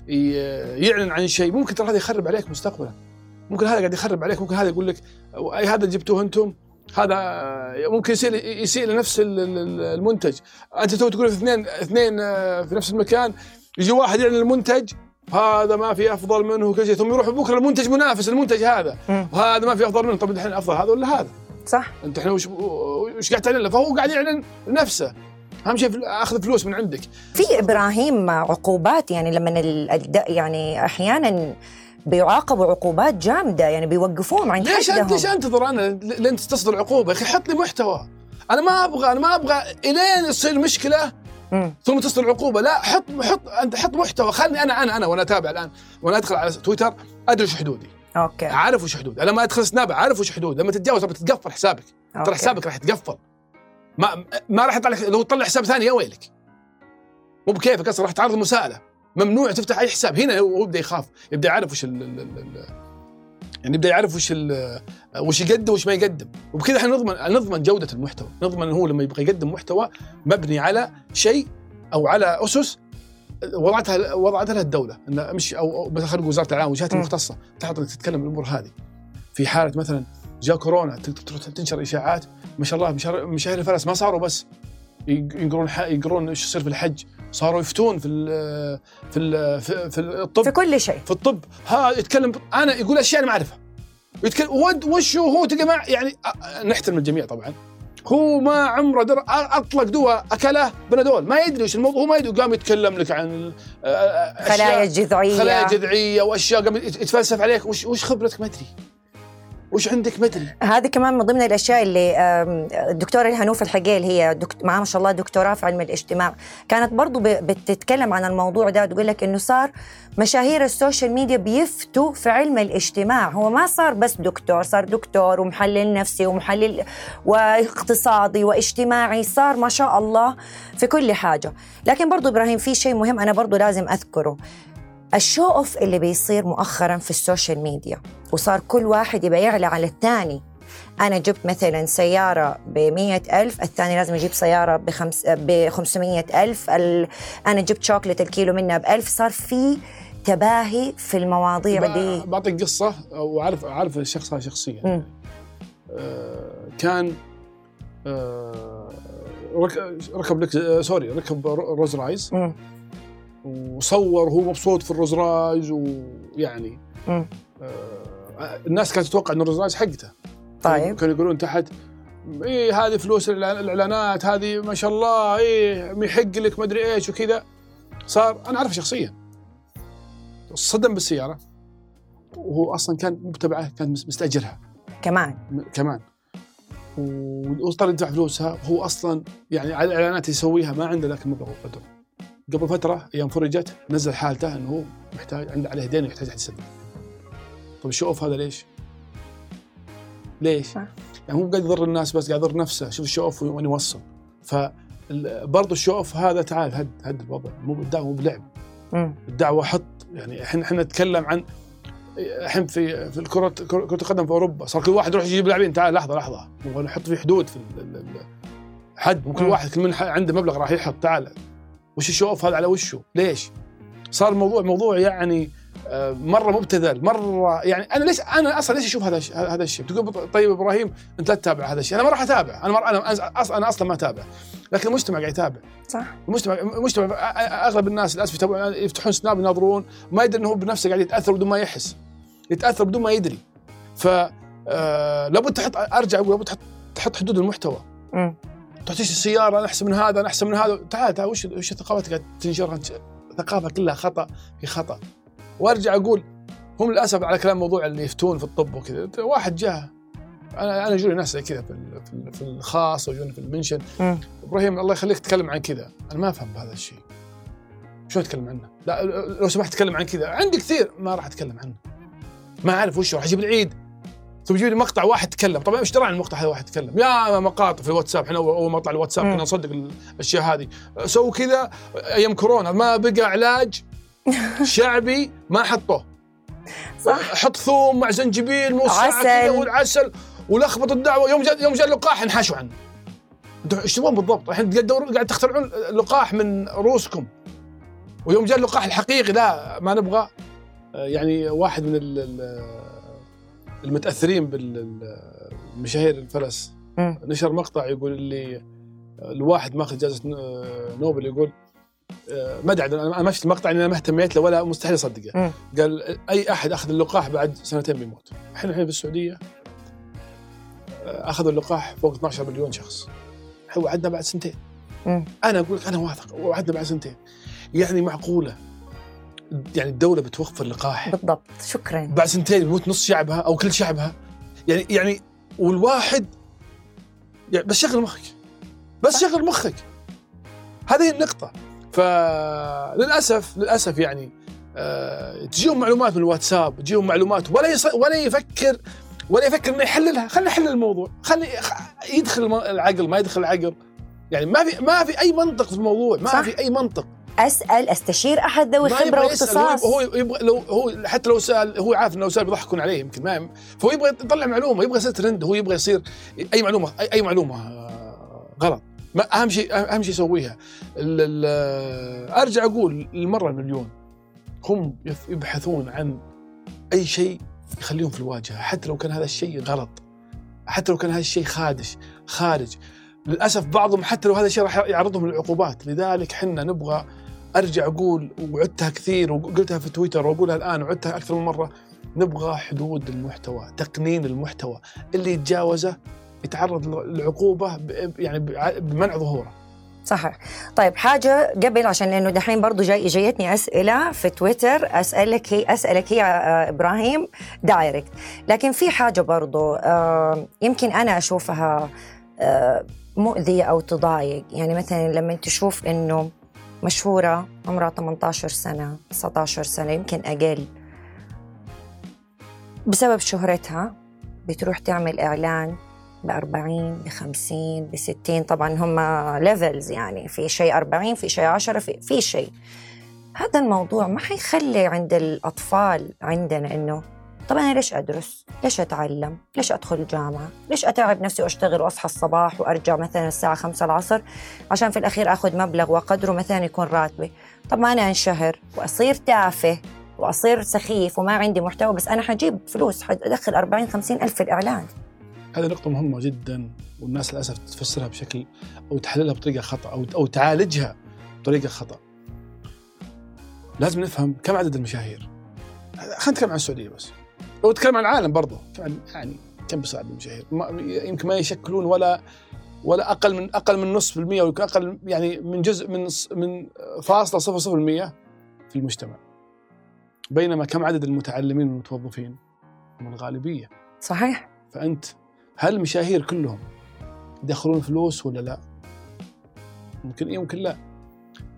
يعلن عن شيء ممكن ترى هذا يخرب عليك مستقبلا. ممكن هذا قاعد يخرب عليك ممكن هذا يقول لك اي هذا جبتوه أنتم؟ هذا ممكن يسيء يسيء لنفس ال- ال- المنتج. انت تو تقول في اثنين اثنين آه، في نفس المكان يجي واحد يعلن المنتج هذا ما في أفضل منه وكل شيء ثم يروح بكرة المنتج منافس المنتج هذا. وهذا ما في أفضل منه. طب الحين أفضل هذا ولا هذا؟ صح. أنت إحنا وش وش قاعد تعلن له؟ فهو قاعد يعلن نفسه أهم شيء أخذ فلوس من عندك. في إبراهيم عقوبات يعني لما يعني أحيانا بيعاقبوا عقوبات جامدة يعني بيوقفوهم عند ليش انت حدهم. ليش أنتظر أنا؟ لين تصدر عقوبة يا أخي حط لي محتوى. أنا ما أبغى أنا ما أبغى إلين تصير مشكلة مم. ثم تصدر عقوبة. لا حط حط أنت حط محتوى. خلني أنا أنا أنا وأنا أتابع الآن. وأنا أدخل على تويتر أدري وش حدودي. okay. عارف وش حدودي. لما أدخل سناب عارف وش حدود لما تتجاوز ترى بتتقفل حسابك. ترى. حسابك راح يتقفل. ما ما راح يطلع لك لو تطلع حساب ثاني يا ويلك. مو بكيفك أصلا راح تعرض مساءلة. ممنوع تفتح أي حساب. هنا هو يبدأ يخاف يبدأ يعرف وش ال ال ال يعني يبدأ يعرف وش ال وش يقدم وش ما يقدم. وبكذا إحنا نضمن نضمن جودة المحتوى. نضمن هو لما يبغى يقدم محتوى مبني على شيء أو على أسس وضعتها وضعتها لها الدولة. إنه مش أو مثلا خلينا وزارة الإعلام والجهات. المختصة تحط تتكلم بالامور هذه. في حالة مثلا جاء كورونا تنشر إشاعات. ما شاء الله مشاهير الفلس ما صاروا بس. يق- يقرون يقرون إيش يصير في الحج. صاروا يفتون في ال في ال في, في الطب. في كل شيء. في الطب. ها يتكلم أنا يقول أشياء أنا ما أعرفها. يتكلم ود وش هو؟ جماعة يعني نحترم الجميع طبعا. هو ما عمره در... أطلق دواء أكله بنادول. ما يدري وش الموضوع. هو ما يدري قام يتكلم لك عن خلايا جذعية. خلايا جذعية وأشياء قام يت- يتفلسف عليك. وش وش خبرتك؟ ما أدري. وش عندك ما ادري هذه كمان من ضمن الأشياء اللي الدكتورة الهنوف الحقيل هي. معها ما شاء الله دكتوراه في علم الاجتماع كانت برضو. بتتكلم عن الموضوع ده تقول لك إنه صار مشاهير ال social media بيفتوا في علم الاجتماع هو ما صار بس دكتور صار دكتور ومحلل نفسي ومحلل واقتصادي واجتماعي صار ما شاء الله في كل حاجة لكن برضو إبراهيم في شيء مهم أنا برضو لازم أذكره ال show off اللي بيصير مؤخرا في ال social media وصار كل واحد يبغى يعلى على الثاني. أنا جبت مثلا سيارة ب ألف الثاني لازم يجيب بخمس ب 500 ألف ال... أنا جبت شوكليت الكيلو منها بألف. صار في تباهي في المواضيع دي. ب- بعطيك قصة وعارف عارف الشخص هذا شخصيا. آه، كان آه، رك- ركب لك آه، sorry ركب رو- روز رايز مم. وصور وهو مبسوط في ال Rolls Royce ويعني. آه، الناس كانت تتوقع إن ال Rolls Royce حقته. طيب. كانوا يقولون تحت إيه هذه فلوس الإعلانات هذه ما شاء الله إيه يحق لك ما أدري إيش وكذا. صار أنا أعرفه شخصيا. صدم بالسيارة. وهو أصلا كان متبعه كان مس- مستأجرها. كمان. كمان. واضطر يدفع فلوسها. هو أصلا يعني على الإعلانات اللي يسويها ما عنده ذاك المبلغ وقدره. قبل فترة أيام فرجت نزل حالته إنه هو محتاج عنده عليه دين ويحتاج احد يسدد. طيب ال show off هذا ليش؟ ليش؟ صح. يعني هو قاعد يضر الناس بس قاعد يضر نفسه. شوف ال show off وين يوصل. ف برضه ال show off هذا تعال هد هد الوضع. مو بالدعوة مو بلعب. الدعوة حط. يعني إحنا إحنا نتكلم عن الحين في في الكرة كرة القدم في أوروبا. صار كل واحد يروح يجيب لاعبين. تعال لحظة لحظة. نحط في حدود في ال- ال- ال- حد. مو كل مم. واحد كل من عنده مبلغ راح يحط. تعال. وش ال show off هذا على وشه؟ ليش؟ صار الموضوع موضوع يعني آه، مرة مبتذل مرة يعني أنا ليش أنا أصلا ليش أشوف هذا هذا الشيء؟ تقول طيب إبراهيم أنت لا تتابع هذا الشيء. أنا ما راح أتابع. أنا مر أنا أصلا أنا أصلا ما أتابع. لكن المجتمع قاعد يتابع. صح. المجتمع المجتمع أغلب الناس للأسف يفتحون سناب يناظرون ما يدري إنه هو بنفسه قاعد يتأثر بدون ما يحس. يتأثر بدون ما يدري. ف آه، لابد تحط أرجع أقول لابد تحط تحط حدود المحتوى. مم. تعطيش السيارة أنا أحسن من هذا أنا أحسن من هذا. تعال تعال وش وش الثقافات قاعد تنشرها ثقافة كلها خطأ في خطأ. وأرجع أقول هم للأسف على كلام موضوع اللي يفتون في الطب وكذا. واحد جاء أنا أنا يجوني ناس زي كذا في في ال- في الخاص ويجوني في المنشن. إبراهيم الله يخليك تتكلم عن كذا. أنا ما أفهم بهذا الشيء. شو أتكلم عنه؟ لا لو سمحت تكلم عن كذا. عندي كثير ما راح أتكلم عنه. ما أعرف وش راح أجيب العيد. ثم يجيب لي مقطع واحد تكلم طبعا إيش درى عن المقطع هذا واحد تكلم يا مقاطع في الواتساب إحنا اول مقطع الواتساب مم. كنا نصدق الأشياء هذه. سووا كذا أيام كورونا ما بقى علاج شعبي ما حطوه. صح. حط ثوم مع زنجبيل نص عسل. والعسل ولخبط الدعوة. يوم جاء يوم جاء اللقاح انحاشوا عنه. أنتم إيش تبغون بالضبط؟ الحين قاعد تخترعون لقاح من رؤوسكم ويوم جاء اللقاح الحقيقي لا ما نبغى يعني واحد من المتأثرين بالمشاهير الفلس مم. نشر مقطع يقول لي الواحد ماخذ جائزة نوبل يقول آه، ما أدري أنا ما شفت المقطع أنا ما اهتميت له ولا مستحيل أصدقه. مم. قال أي أحد أخذ اللقاح بعد سنتين بيموت. إحنا الحين في السعوديه آه، أخذوا اللقاح فوق 12 مليون شخص. إحنا وعدنا بعد سنتين. مم. أنا أقول لك أنا واثق وعدنا بعد سنتين. يعني معقولة؟ يعني الدولة بتوفر لقاح بالضبط. شكرا. بعد سنتين يموت نص شعبها أو كل شعبها. يعني يعني والواحد يعني بس شغل مخك. بس شغل مخك. هذه النقطة. فللأسف للأسف يعني آه تجيهم معلومات من الواتساب تجيهم معلومات ولا يص... ولا يفكر ولا يفكر إنه يحللها. خليه يحلل الموضوع. خليه خ- يدخل العقل ما يدخل العقل. يعني ما في ما في أي منطق في الموضوع. ما صح. في أي منطق. أسأل أستشير أحد ذوي خبرة واختصاص؟ هو يبغى لو هو حتى لو سأل هو عارف انه لو سأل بيضحكون عليه يمكن ما فهو يبغى يطلع معلومة يبغى يصير ترند هو يبغى يصير أي معلومة اي, أي معلومة آه، غلط. ما أهم شيء اهم شيء يسويها. ال- أرجع أقول للمرة المليون هم يبحثون عن أي شيء يخليهم في الواجهة حتى لو كان هذا الشيء غلط حتى لو كان هذا الشيء خادش خارج. للأسف بعضهم حتى لو هذا الشيء راح يعرضهم للعقوبات لذلك حنا نبغى ارجع أقول وعدتها كثير وقلتها في تويتر واقولها الآن وعدتها أكثر من مرة نبغى حدود المحتوى تقنين المحتوى. اللي يتجاوزه يتعرض للعقوبه يعني بمنع ظهوره. صحيح. طيب حاجة قبل عشان لأنه دحين برضو جاي جايتني أسئلة في تويتر أسألك هي أسألك هي آه، إبراهيم دايركت لكن في حاجة برضو آه، يمكن أنا أشوفها آه، مؤذية أو تضايق. يعني مثلا لما تشوف إنه مشهورة عمرها 18 سنة 19 سنة يمكن أقل. بسبب شهرتها بتروح تعمل إعلان ب 40 ب 50 ب 60 طبعا هم ليفلز يعني في شيء 40 في شيء 10 في, في شيء. هذا الموضوع ما حيخلي عند الأطفال عندنا إنه طب أنا ليش أدرس؟ ليش أتعلم؟ ليش أدخل الجامعة؟ ليش أتعب نفسي وأشتغل وأصحى الصباح وأرجع مثلا الساعة خمسة العصر عشان في الأخير أخذ مبلغ وقدره مثلا يكون راتبي طب ما أنا أنشهر وأصير تافه وأصير سخيف وما عندي محتوى بس أنا حجيب فلوس حأدخل 40 50 ألف في الإعلان هذه نقطة مهمة جدا والناس للأسف تفسرها بشكل أو تحللها بطريقة خطأ أو أو تعالجها بطريقة خطأ. لازم نفهم كم عدد المشاهير. خلينا نتكلم عن السعودية بس. لو نتكلم عن العالم برضه يعني كم بيصير عدد المشاهير؟ يمكن ما يشكلون ولا ولا أقل من أقل من نصف المية أو أقل يعني من جزء من من فاصلة صفر صفر المية في المجتمع. بينما كم عدد المتعلمين والمتوظفين؟ هم الغالبية. صحيح. فأنت هل المشاهير كلهم يدخلون فلوس ولا لا؟ ممكن اي ممكن لا.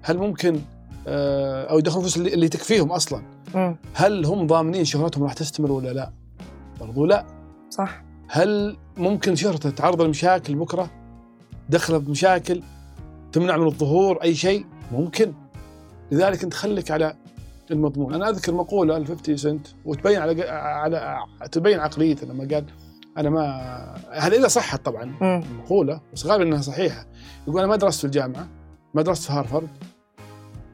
هل ممكن آه، أو يدخلون فلوس اللي, اللي تكفيهم أصلا؟ هل هم ضامنين شهرتهم راح تستمر ولا لا؟ برضو لا. صح. هل ممكن شهرته تتعرض لمشاكل بكرة؟ دخله بمشاكل تمنع من الظهور أي شيء؟ ممكن. لذلك أنت خليك على المضمون، أنا أذكر مقولة ل 50 سنت وتبين على على تبين عقليته لما قال أنا ما هذا اذا صحت طبعا مقولة بس غالبا إنها صحيحة يقول أنا ما درست في الجامعة ما درست في هارفرد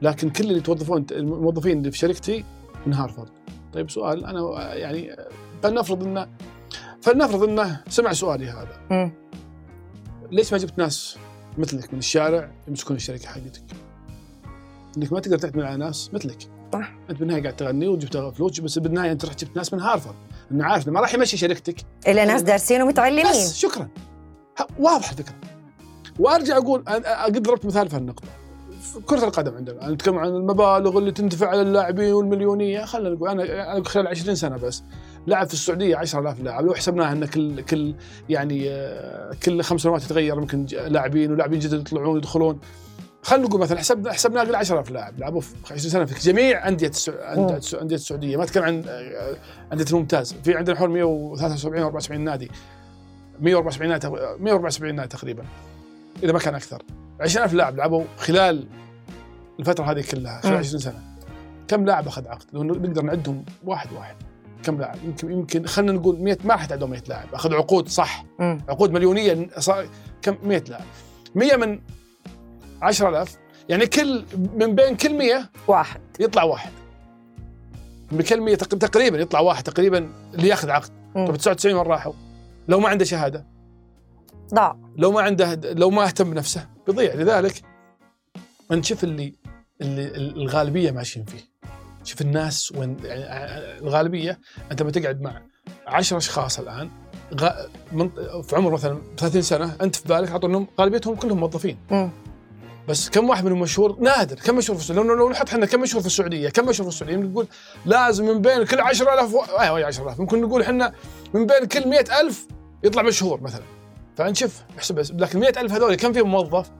لكن كل اللي يتوظفون الموظفين اللي في شركتي من هارفرد طيب سؤال أنا يعني فلنفرض إنه فلنفرض إنه سمع سؤالي هذا. ليش ما جبت ناس مثلك من الشارع يمسكون الشركة حقتك؟ إنك ما تقدر تعتمد على ناس مثلك. صح. أنت بالنهاية قاعد تغني وجبت فلوس بس بالنهاية أنت رحت جبت ناس من هارفرد انه عارف ما راح يمشي شركتك. إلا ناس دارسين ومتعلمين. بس شكرا. واضح الفكرة. وأرجع أقول قد ضربت مثال في النقطه كرة القدم عندنا. نتكلم عن المبالغ اللي تندفع على اللاعبين والمليونية. خلينا نقول أنا أنا خلال 20 سنة بس. لاعب في السعودية 10000 لاعب. لو حسبناها أن كل كل يعني آه، كل خمس سنوات يتغير يمكن لاعبين ولاعبين جدد يطلعون يدخلون خلينا نقول مثلا حسبنا حسبنا قل 10000 لاعب. لعبوا في 20 سنة في جميع أندية أندية السعودية. ما أتكلم عن آه، أندية الممتاز. في عندنا حول 173 أو 74 نادي. 174 نادي 174 نادي تقريبا. إذا ما كان أكثر. 20000 لاعب لعبوا خلال الفترة هذه كلها خلال 20 سنة. كم لاعب أخذ عقد؟ لو نقدر نعدهم واحد واحد. كم لاعب؟ يمكن يمكن خلينا نقول 100 ما راح تعدهم 100 لاعب. أخذوا عقود صح. عقود مليونية صار كم؟ 100 لاعب. 100 من 10000 يعني كل من بين كل 100 واحد. يطلع واحد. من كل 100 تقريبا يطلع واحد تقريبا اللي ياخذ عقد. طب 99 وين راحوا؟ لو ما عنده شهادة. ضاع لو ما عنده لو ما اهتم بنفسه. بيضيع. لذلك انت شوف اللي اللي الغالبية ماشيين فيه. شوف الناس وين يعني الغالبية أنت لما تقعد مع 10 أشخاص الآن غ... من... في عمر مثلا 30 سنة أنت في بالك اعطوا إنهم غالبيتهم كلهم موظفين. م. بس كم واحد منهم مشهور؟ نادر. كم مشهور في السعودية؟ لو نحط إحنا كم مشهور في السعودية؟ كم مشهور في السعودية؟ نقول لازم من بين كل 10000 و... أيوه 10000 ممكن نقول إحنا من بين كل 100000 يطلع مشهور مثلا. فنشوف احسب لكن 100000 هذول كم فيهم موظف؟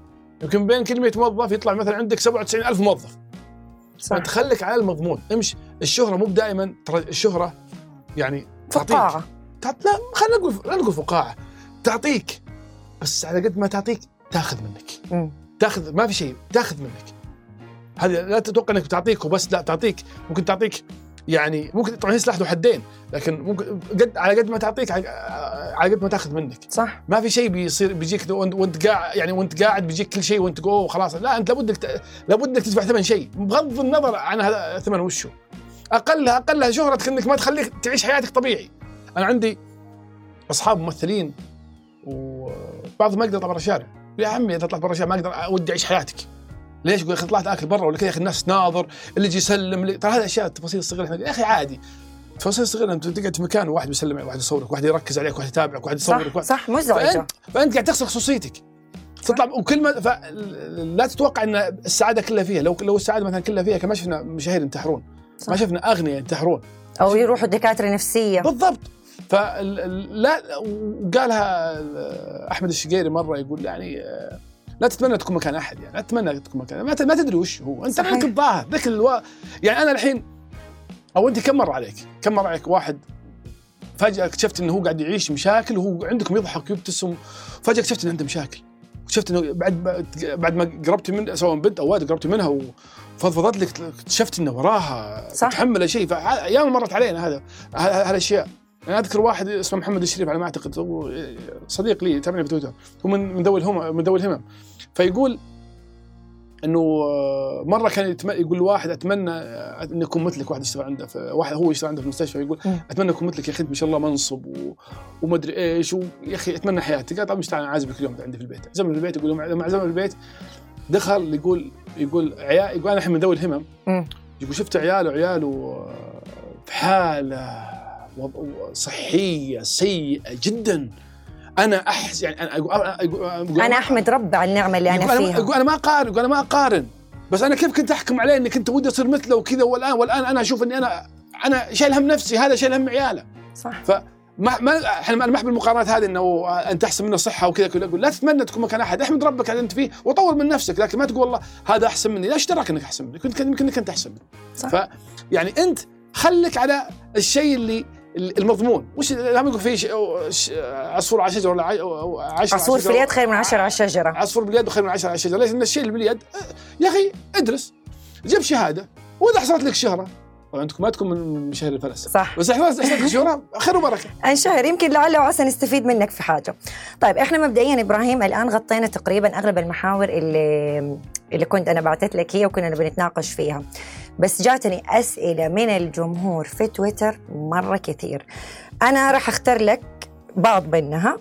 يمكن بين كل 100 موظف يطلع مثلا عندك 97000 موظف. صح. فأنت خليك على المضمون. امشي. الشهرة مو دائما ترى الشهرة يعني فقاعة. لا خلينا نقول لا نقول فقاعة. تعطيك. بس على قد ما تعطيك تاخذ منك. م. تاخذ ما في شيء تاخذ منك. هذه لا تتوقع إنك بتعطيك وبس لا تعطيك. ممكن تعطيك يعني ممكن طبعا هي سلاح ذو حدين لكن ممكن قد على قد ما تعطيك على قد ما تاخذ منك. صح. ما في شيء بيصير بيجيك وانت قاعد يعني وانت قاعد بيجيك كل شيء وانت اوه خلاص لا انت لابد انك لابد انك تدفع ثمن شيء. بغض النظر عن هذا الثمن وشه اقلها أقلها شهرتك انك ما تخليك تعيش حياتك طبيعي. أنا عندي أصحاب ممثلين وبعضهم ما يقدر يطلع برا الشارع. يا عمي إذا طلعت برا الشارع ما أقدر ودي أعيش حياتك. ليش؟ يقول يا أخي طلعت أكل برا ولا كذا؟ يا أخي الناس تناظر اللي يجي يسلم. ترى هذه أشياء التفاصيل الصغيره يا أخي عادي. التفاصيل الصغيره أنت تقعد في مكان وواحد بيسلم عليك واحد يصورك واحد يركز عليك واحد يتابعك واحد يصورك صح واحد... صح مزعجه فانت فأنت قاعد تخسر خصوصيتك. تطلع وكل ما. لا تتوقع إن السعادة كلها فيها. لو لو السعادة مثلا كلها فيها كما شفنا مشاهير ينتحرون. ما شفنا أغنياء ينتحرون. أو يروحوا دكاترة نفسية. بالضبط. فلا وقالها أحمد الشقيري مرة يقول يعني آه، لا تتمنى تكون مكان أحد يعني لا تتمنى تكون مكان ما ما تدري وش هو أنت صحيح. ذاك الظاهر ذاك ألو... يعني أنا الحين أو أنت كم مر عليك؟ كم مر عليك واحد فجأة اكتشفت إنه هو قاعد يعيش مشاكل وهو عندكم يضحك ويبتسم فجأة اكتشفت إنه عنده مشاكل اكتشفت إنه بعد بعد ما قربت من سواء بنت أو ولد قربت منها وفضفضت لك اكتشفت إنه وراها صح. تحمل شيء فايام مرت علينا هذا هالاشياء أنا أذكر واحد اسمه محمد الشريف على ما أعتقد هو صديق لي تابعني في تويتر. هو من ذوي الهمم من ذوي الهمم. فيقول إنه آه، مرة كان يتم... يقول لواحد أتمنى آه، ان يكون مثلك. واحد يشتغل عنده في واحد هو يشتغل عنده في المستشفى يقول. أتمنى اكون مثلك يا أخي انت ما شاء الله منصب و... وما أدري إيش و... يا أخي أتمنى حياتي قال طب مش تعال عازمك اليوم عندي في البيت. عزمني في البيت يقول لما عزمني في البيت. دخل يقول يقول عيال يقول أنا الحين من ذوي الهمم. مم. يقول شفت عياله عياله آه، في حالة صحية سيئة جدا. أنا احس يعني أنا أقول أنا أقول, أقول أنا أحمد ربي على النعمة اللي أنا فيها. يقول أنا ما اقارن يقول أنا ما أقارن. بس أنا كيف كنت أحكم عليه إني كنت ودي أصير مثله وكذا والان والآن أنا أشوف إني أنا أنا شايل هم نفسي هذا شايل هم عياله. صح. ما ما إحنا ما أحب المقارنات هذه إنه أنت أحسن منه صحة وكذا كذا. أقول لا تتمنى تكون مكان أحد. أحمد ربك على أنت فيه وطور من نفسك. لكن ما تقول والله هذا أحسن مني. لا اشتراك إنك أحسن مني. كنت يمكن إنك أنت أحسن مني. صح. ف يعني أنت خليك على الشيء اللي المضمون. وش لا يقول في عصفور على شجرة ولا عشرة عصفور في. اليد خير من عشرة على الشجره عصفور باليد وخير من عشرة على الشجره ليش؟ لأن الشيء اللي باليد آه، يا أخي ادرس. جيب شهادة. وإذا حصلت لك شهرة. طبعا أنتم ما تكون من مشاهير الفلسفه صح. بس حصلت لك شهرة خير وبركة. انشهر يمكن لعل وعسى نستفيد منك في حاجة. طيب إحنا مبدئيا إبراهيم الآن غطينا تقريبا أغلب المحاور اللي اللي كنت أنا بعثت لك هي وكنا بنتناقش فيها. بس جاتني أسئلة من الجمهور في تويتر مرة كثير. أنا راح أختار لك بعض منها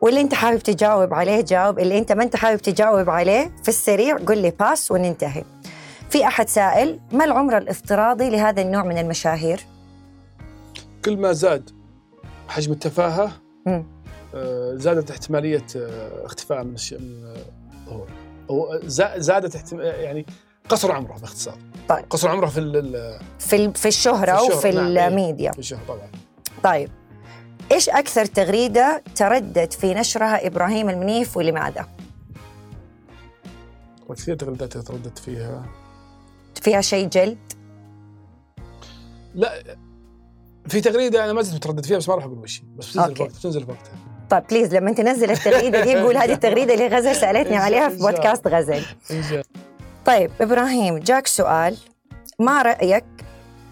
واللي أنت حابب تجاوب عليه جاوب، اللي أنت ما أنت حابب تجاوب عليه في السريع قل لي باس وننتهي. في أحد سائل ما العمر الافتراضي لهذا النوع من المشاهير؟ كل ما زاد حجم التفاهة. آه، زادت احتمالية آه، اختفاء من آه، الظهور زا- زادت. يعني قصر عمره باختصار. طيب. قصر عمره في ال- في في الشهرة, في الشهرة، وفي نعم، إيه. الميديا. في الشهر طبعا. طيب. إيش أكثر تغريدة تردد في نشرها إبراهيم المنيف ولماذا؟ وكثير تغريدات ترددت فيها؟ فيها شيء جلد؟ لا في تغريدة أنا ما زلت متردد فيها بس ما راح أقول وش بس بتنزل okay. وقت بتنزل وقتها. طيب please لما تنزل التغريدة دي قول هذه التغريدة اللي غزل سألتني عليها في بودكاست غزل. طيب إبراهيم جاك سؤال. ما رأيك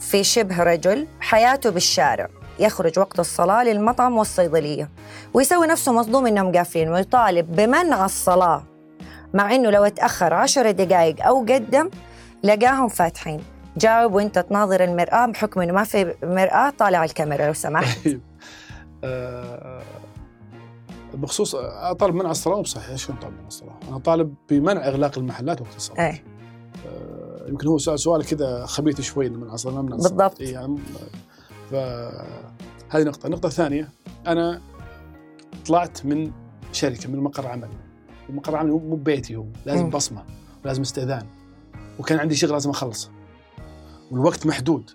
في شبه رجل حياته بالشارع يخرج وقت الصلاة للمطعم والصيدلية ويسوي نفسه مصدوم إنهم قافلين ويطالب بمنع الصلاة مع إنه لو تأخر عشر دقائق أو قدم لقاهم فاتحين. جاوب وأنت تناظر المرآة بحكم إنه ما في مرآة طالع الكاميرا لو سمحت. طيب. بخصوص أطالب منع الصلاة مو صحيح. شلون طالب منع الصلاة؟ أنا طالب بمنع إغلاق المحلات وقت الصلاة. إيه. آه، يمكن هو سؤال سؤال كذا خبيث شوي منع الصلاه ما منع الصلاة. بالضبط. إيه يعني ف هذه نقطة، النقطه الثانية أنا طلعت من شركة من مقر عملي. ومقر عملي مو بيتي هو لازم. بصمة ولازم استئذان. وكان عندي شغل لازم أخلصه. والوقت محدود.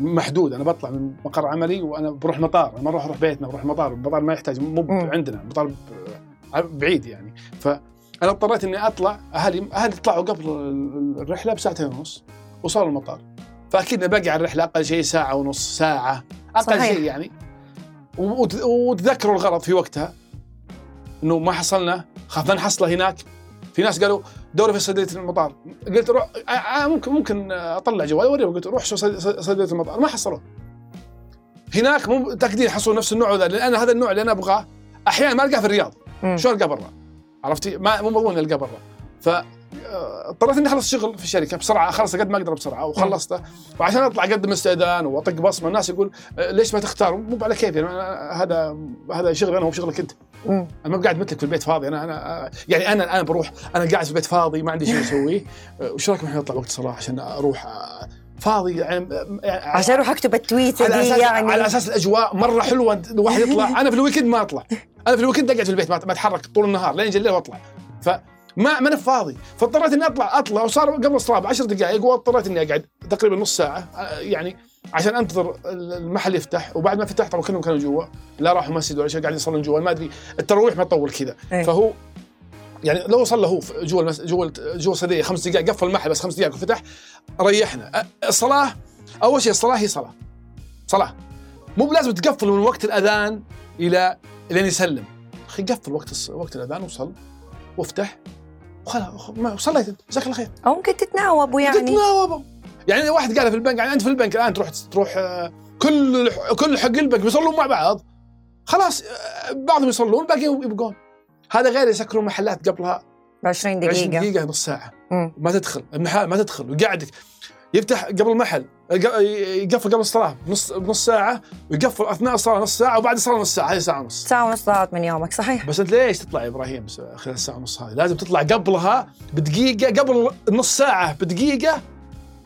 محدود. أنا بطلع من مقر عملي وأنا بروح مطار. أنا ما أروح أروح بيتنا بروح مطار. المطار ما يحتاج مو. عندنا. مطار ب- بعيد يعني. فأنا اضطريت إني أطلع أهلي أهلي طلعوا قبل ال- الرحلة بساعتين ونص وصلوا المطار. فأكيد إني باقي على الرحلة أقل شيء ساعة ونص ساعة. أقل. شيء يعني. وتذكروا الغرض في وقتها. إنه ما حصلنا. خاف نحصله هناك. في ناس قالوا دوري في صيدلية المطار قلت روح آه، آه، ممكن ممكن أطلع جوالي اوريهم قلت روح شوف صيد- صيد- صيدلية المطار ما حصلوه هناك مو تاكدين حصلوا نفس النوع ذا لأن هذا النوع اللي أنا أبغاه أحيانا ما ألقاه في الرياض. شلون ألقاه برا؟ عرفتي؟ ما مو مضمون ألقاه برا. اضطريت اني اخلص شغل في الشركة بسرعة اخلص قد ما أقدر بسرعة وخلصته. وعشان اطلع اقدم استئذان واطق بصمة الناس يقول آه، ليش ما تختار؟ مو على كيفي يعني هذا هذا شغلي أنا مو شغلك أنت. أنا ما قاعد مثلك في البيت فاضي أنا أنا يعني أنا الآن بروح أنا قاعد في البيت فاضي ما عندي شيء أسويه. آه، وش رايكم الحين اطلع وقت الصلاه عشان أروح فاضي؟ يعني يعني عشان أروح أكتب التويتة على دي يعني. على أساس الأجواء مرة حلوة الواحد يطلع. أنا في ال weekend ما أطلع. أنا في ال weekend أقعد في البيت ما أتحرك طول النهار لين يجي الليل وأطلع. فما ما أنا فاضي. فاضطريت إني أطلع أطلع وصار قبل الصلاة بعشر دقائق واضطريت إني أقعد تقريبا نص ساعة آه، يعني عشان أنتظر المحل يفتح. وبعد ما فتح طبعا كلهم كانوا جوا. لا راحوا مسجد ولا شيء قاعدين يصلون جوا. ما أدري التراويح ما تطول كذا. إيه. فهو يعني لو صلى هو جوا المس... جوا جوا الصيدليه خمس دقائق قفل المحل بس خمس دقائق وفتح ريحنا. الصلاة أول شيء الصلاة هي صلاة. صلاة. مو بلازم تقفل من وقت الأذان إلى لين يسلم. أخي قفل وقت. وقت الأذان وصل وافتح وخلاص صليت أنت، جزاك الله خير. أو ممكن تتناوبوا يعني. تتناوبوا يعني واحد قال في البنك يعني أنت في البنك الآن تروح تروح آه، كل كل حق البنك بيصلون مع بعض. خلاص آه، بعضهم يصلون الباقيين يبقون. هذا غير يسكرون محلات قبلها ب 20 20 دقيقه دقيقة نص ساعة. مم. ما تدخل المحل ما تدخل ويقعدك. يفتح قبل المحل. يقفل قبل الصلاة بنص بنص ساعة ويقفل أثناء الصلاة نص ساعة وبعد الصلاة نص ساعة هذه ساعة ونص ساعة ونص ضاعت من يومك صحيح. بس أنت ليش تطلع يا إبراهيم س- خلال الساعة ونص هذه؟ لازم تطلع قبلها بدقيقة قبل النص ساعة بدقيقة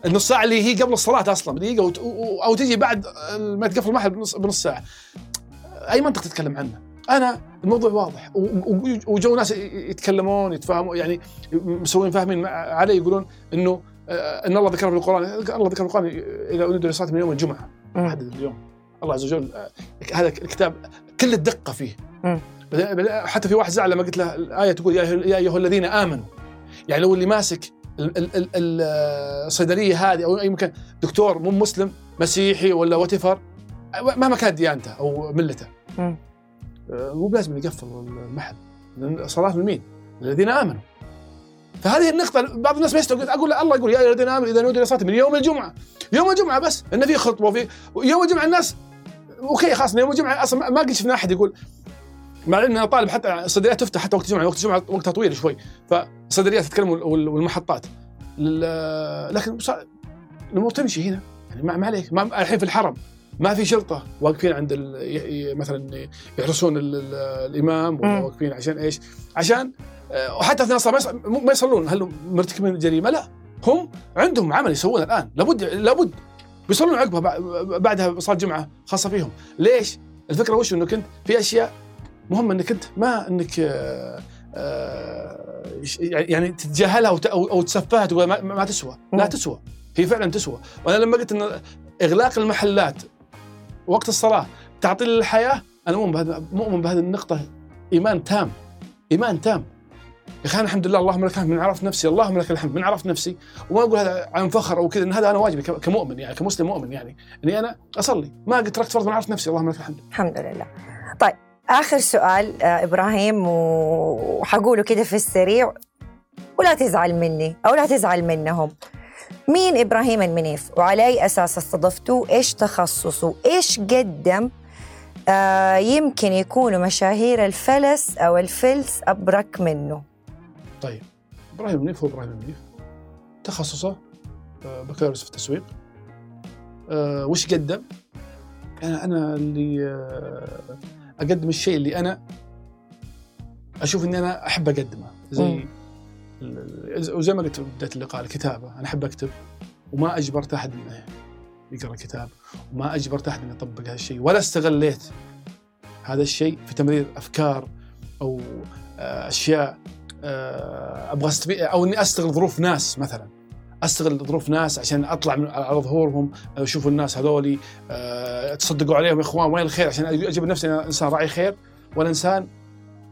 النص ساعة اللي هي قبل الصلاة أصلا بدقيقة وت- و- أو تجي بعد ما تقفل المحل بنص, بنص ساعة. أي منطق تتكلم عنه؟ أنا الموضوع واضح وجو ناس يتكلمون يتفاهمون يعني مسوين فاهمين علي يقولون إنه إن الله ذكر في القرآن الله ذكر في القرآن إلى أريد لصلاه من يوم الجمعة. حدد اليوم الله عز وجل آه، هذا الكتاب كل الدقة فيه حتى في واحد زعل لما قلت له الآية تقول يا ايها الذين آمنوا يعني لو اللي ماسك ال- ال- ال- ال- الصيدلية هذه أو اي مكان دكتور مو مسلم مسيحي ولا whatever مهما كانت ديانته أو ملته. آه، مو بلازم يقفل المحل لأن صلاة لمين؟ الذين آمنوا فهذه النقطة بعض الناس ما يستوعب أقول الله يقول يا أيها الذين آمنوا إذا نودي للصلاة من يوم الجمعة يوم الجمعة بس إن في خطبة وفي يوم الجمعة الناس okay خلاص يوم الجمعة أصلا ما- قد شفنا أحد يقول مع ان أنا طالب حتى الصيدليات تفتح حتى وقت الجمعه وقت الجمعه وقتها طويل شوي فالصيدليات تتكلم وال- وال- والمحطات لكن الأمور تمشي هنا يعني ما عليك ما الحين في الحرم ما في شرطة واقفين عند مثلا يحرسون ال... ال... الإمام ولا. واقفين عشان إيش؟ عشان وحتى أثناء الصلاة ما يصلون. هل مرتكبين جريمة؟ لا. هم عندهم عمل يسوونه الآن. لابد لابد. بيصلون عقبها بع- بعدها صلاة جمعة خاصة فيهم. ليش؟ الفكرة وش؟ انك انت في أشياء مهم إنك انت ما إنك آه، آه، يعني تتجاهلها وت- أو تسفهها تقول ما, ما تسوى. لا مم. تسوى. هي فعلا تسوى. وأنا لما قلت إن إغلاق المحلات وقت الصلاة تعطيل للحياه أنا مؤمن بهذا مؤمن بهذه النقطة. إيمان تام. إيمان تام. يا أخي أنا الحمد لله اللهم لك الحمد من عرفت نفسي اللهم لك الحمد من عرفت نفسي. وما أقول هذا عن فخر أو كذا إن هذا أنا واجبي كمؤمن يعني كمسلم مؤمن يعني. إني أنا أصلي ما قد تركت فرض من عرفت نفسي اللهم لك الحمد. الحمد لله. طيب آخر سؤال آه، إبراهيم وحقوله كده في السريع. ولا تزعل مني أو لا تزعل منهم. مين إبراهيم المنيف؟ وعلى أي أساس استضفتوه إيش تخصصه؟ إيش قدم؟ آه يمكن يكونوا مشاهير الفلس أو الفلس أبرك منه. طيب. إبراهيم منيف هو إبراهيم منيف. تخصصه آه، بكالوريوس في التسويق. آه، وش قدم؟ أنا أنا اللي آه، أقدم الشيء اللي أنا أشوف إني أنا أحب أقدمه. زي وزي ما قلت بدايه اللقاء الكتابة. أنا أحب أكتب وما أجبرت أحد إنه يقرأ كتاب وما أجبرت أحد إنه يطبق هذا الشيء ولا استغليت هذا الشيء في تمرير أفكار أو آه، أشياء أبغى استبي... أو إني أستغل ظروف ناس مثلا. أستغل ظروف ناس عشان أطلع من على ظهورهم أشوف الناس هذولي آه، تصدقوا عليهم يا إخوان وين الخير؟ عشان أجيب نفسي أنا إنسان راعي خير ولا إنسان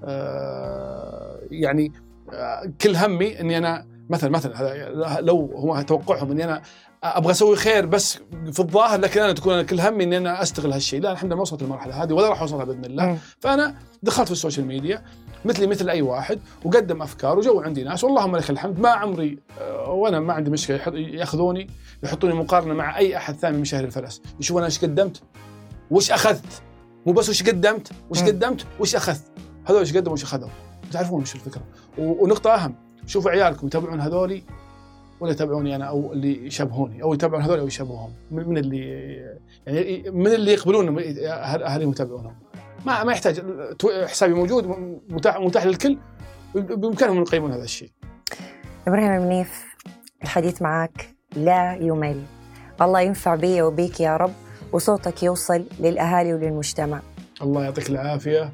آه، يعني آه، كل همي إني أنا مثلا مثلا هذا لو هم توقعهم إني أنا أبغى أسوي خير بس في الظاهر لكن أنا تكون أنا كل همي إني أنا أستغل هالشيء. لا الحمد لله ما وصلت للمرحلة هذه ولا راح أوصلها بإذن الله. فأنا دخلت في ال social media. مثلي مثل أي واحد وقدم أفكار وجو عندي ناس. واللهم لك الحمد. ما عمري آه، وأنا ما عندي مشكلة. يأخذوني يحطوني مقارنة مع أي أحد ثاني من مشاهير الفلس يشوفون أنا إيش قدمت؟ وش أخذت؟ مو بس وش قدمت؟ وش. قدمت؟ وش أخذت؟ هذول إيش قدموا وش أخذوا؟ تعرفون وش الفكرة. ونقطة أهم شوفوا عيالكم يتابعون هذولي ولا يتابعوني أنا أو اللي يشابهوني أو يتابعون هذول أو يشابههم من من اللي يعني من اللي يقبلون اهاليهم يتابعونهم ما ما يحتاج. حسابي موجود متاح متاح للكل. بامكانهم يقيمون هذا الشيء. إبراهيم المنيف الحديث معك لا يمل. الله ينفع بي وبيك يا رب وصوتك يوصل للأهالي وللمجتمع. الله يعطيك العافية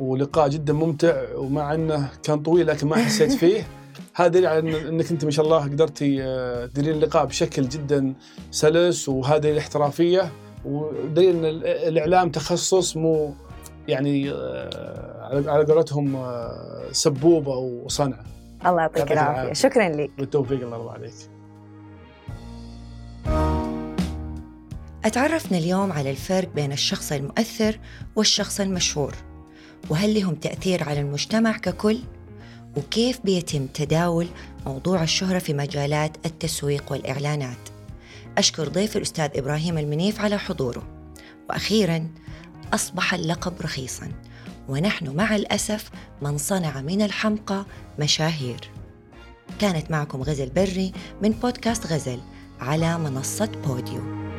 ولقاء جدا ممتع ومع إنه كان طويل لكن ما حسيت فيه. هذا دليل على إنك أنت ما شاء الله قدرتي آه، تديرين اللقاء بشكل جدا سلس وهذه الاحترافية ودليل إن ال- الإعلام تخصص مو يعني آه، على على قولتهم آه، سبوبة وصنعة. الله يعطيك العافية. العافية. شكرا لك. بالتوفيق الله يرضى عليك. أتعرفنا اليوم على الفرق بين الشخص المؤثر والشخص المشهور وهل لهم تأثير على المجتمع ككل؟ وكيف بيتم تداول موضوع الشهرة في مجالات التسويق والإعلانات؟ أشكر ضيف الأستاذ إبراهيم المنيف على حضوره. وأخيرا أصبح اللقب رخيصا. ونحن مع الأسف من صنع من الحمقى مشاهير. كانت معكم غزل بري من بودكاست غزل على منصة بوديو.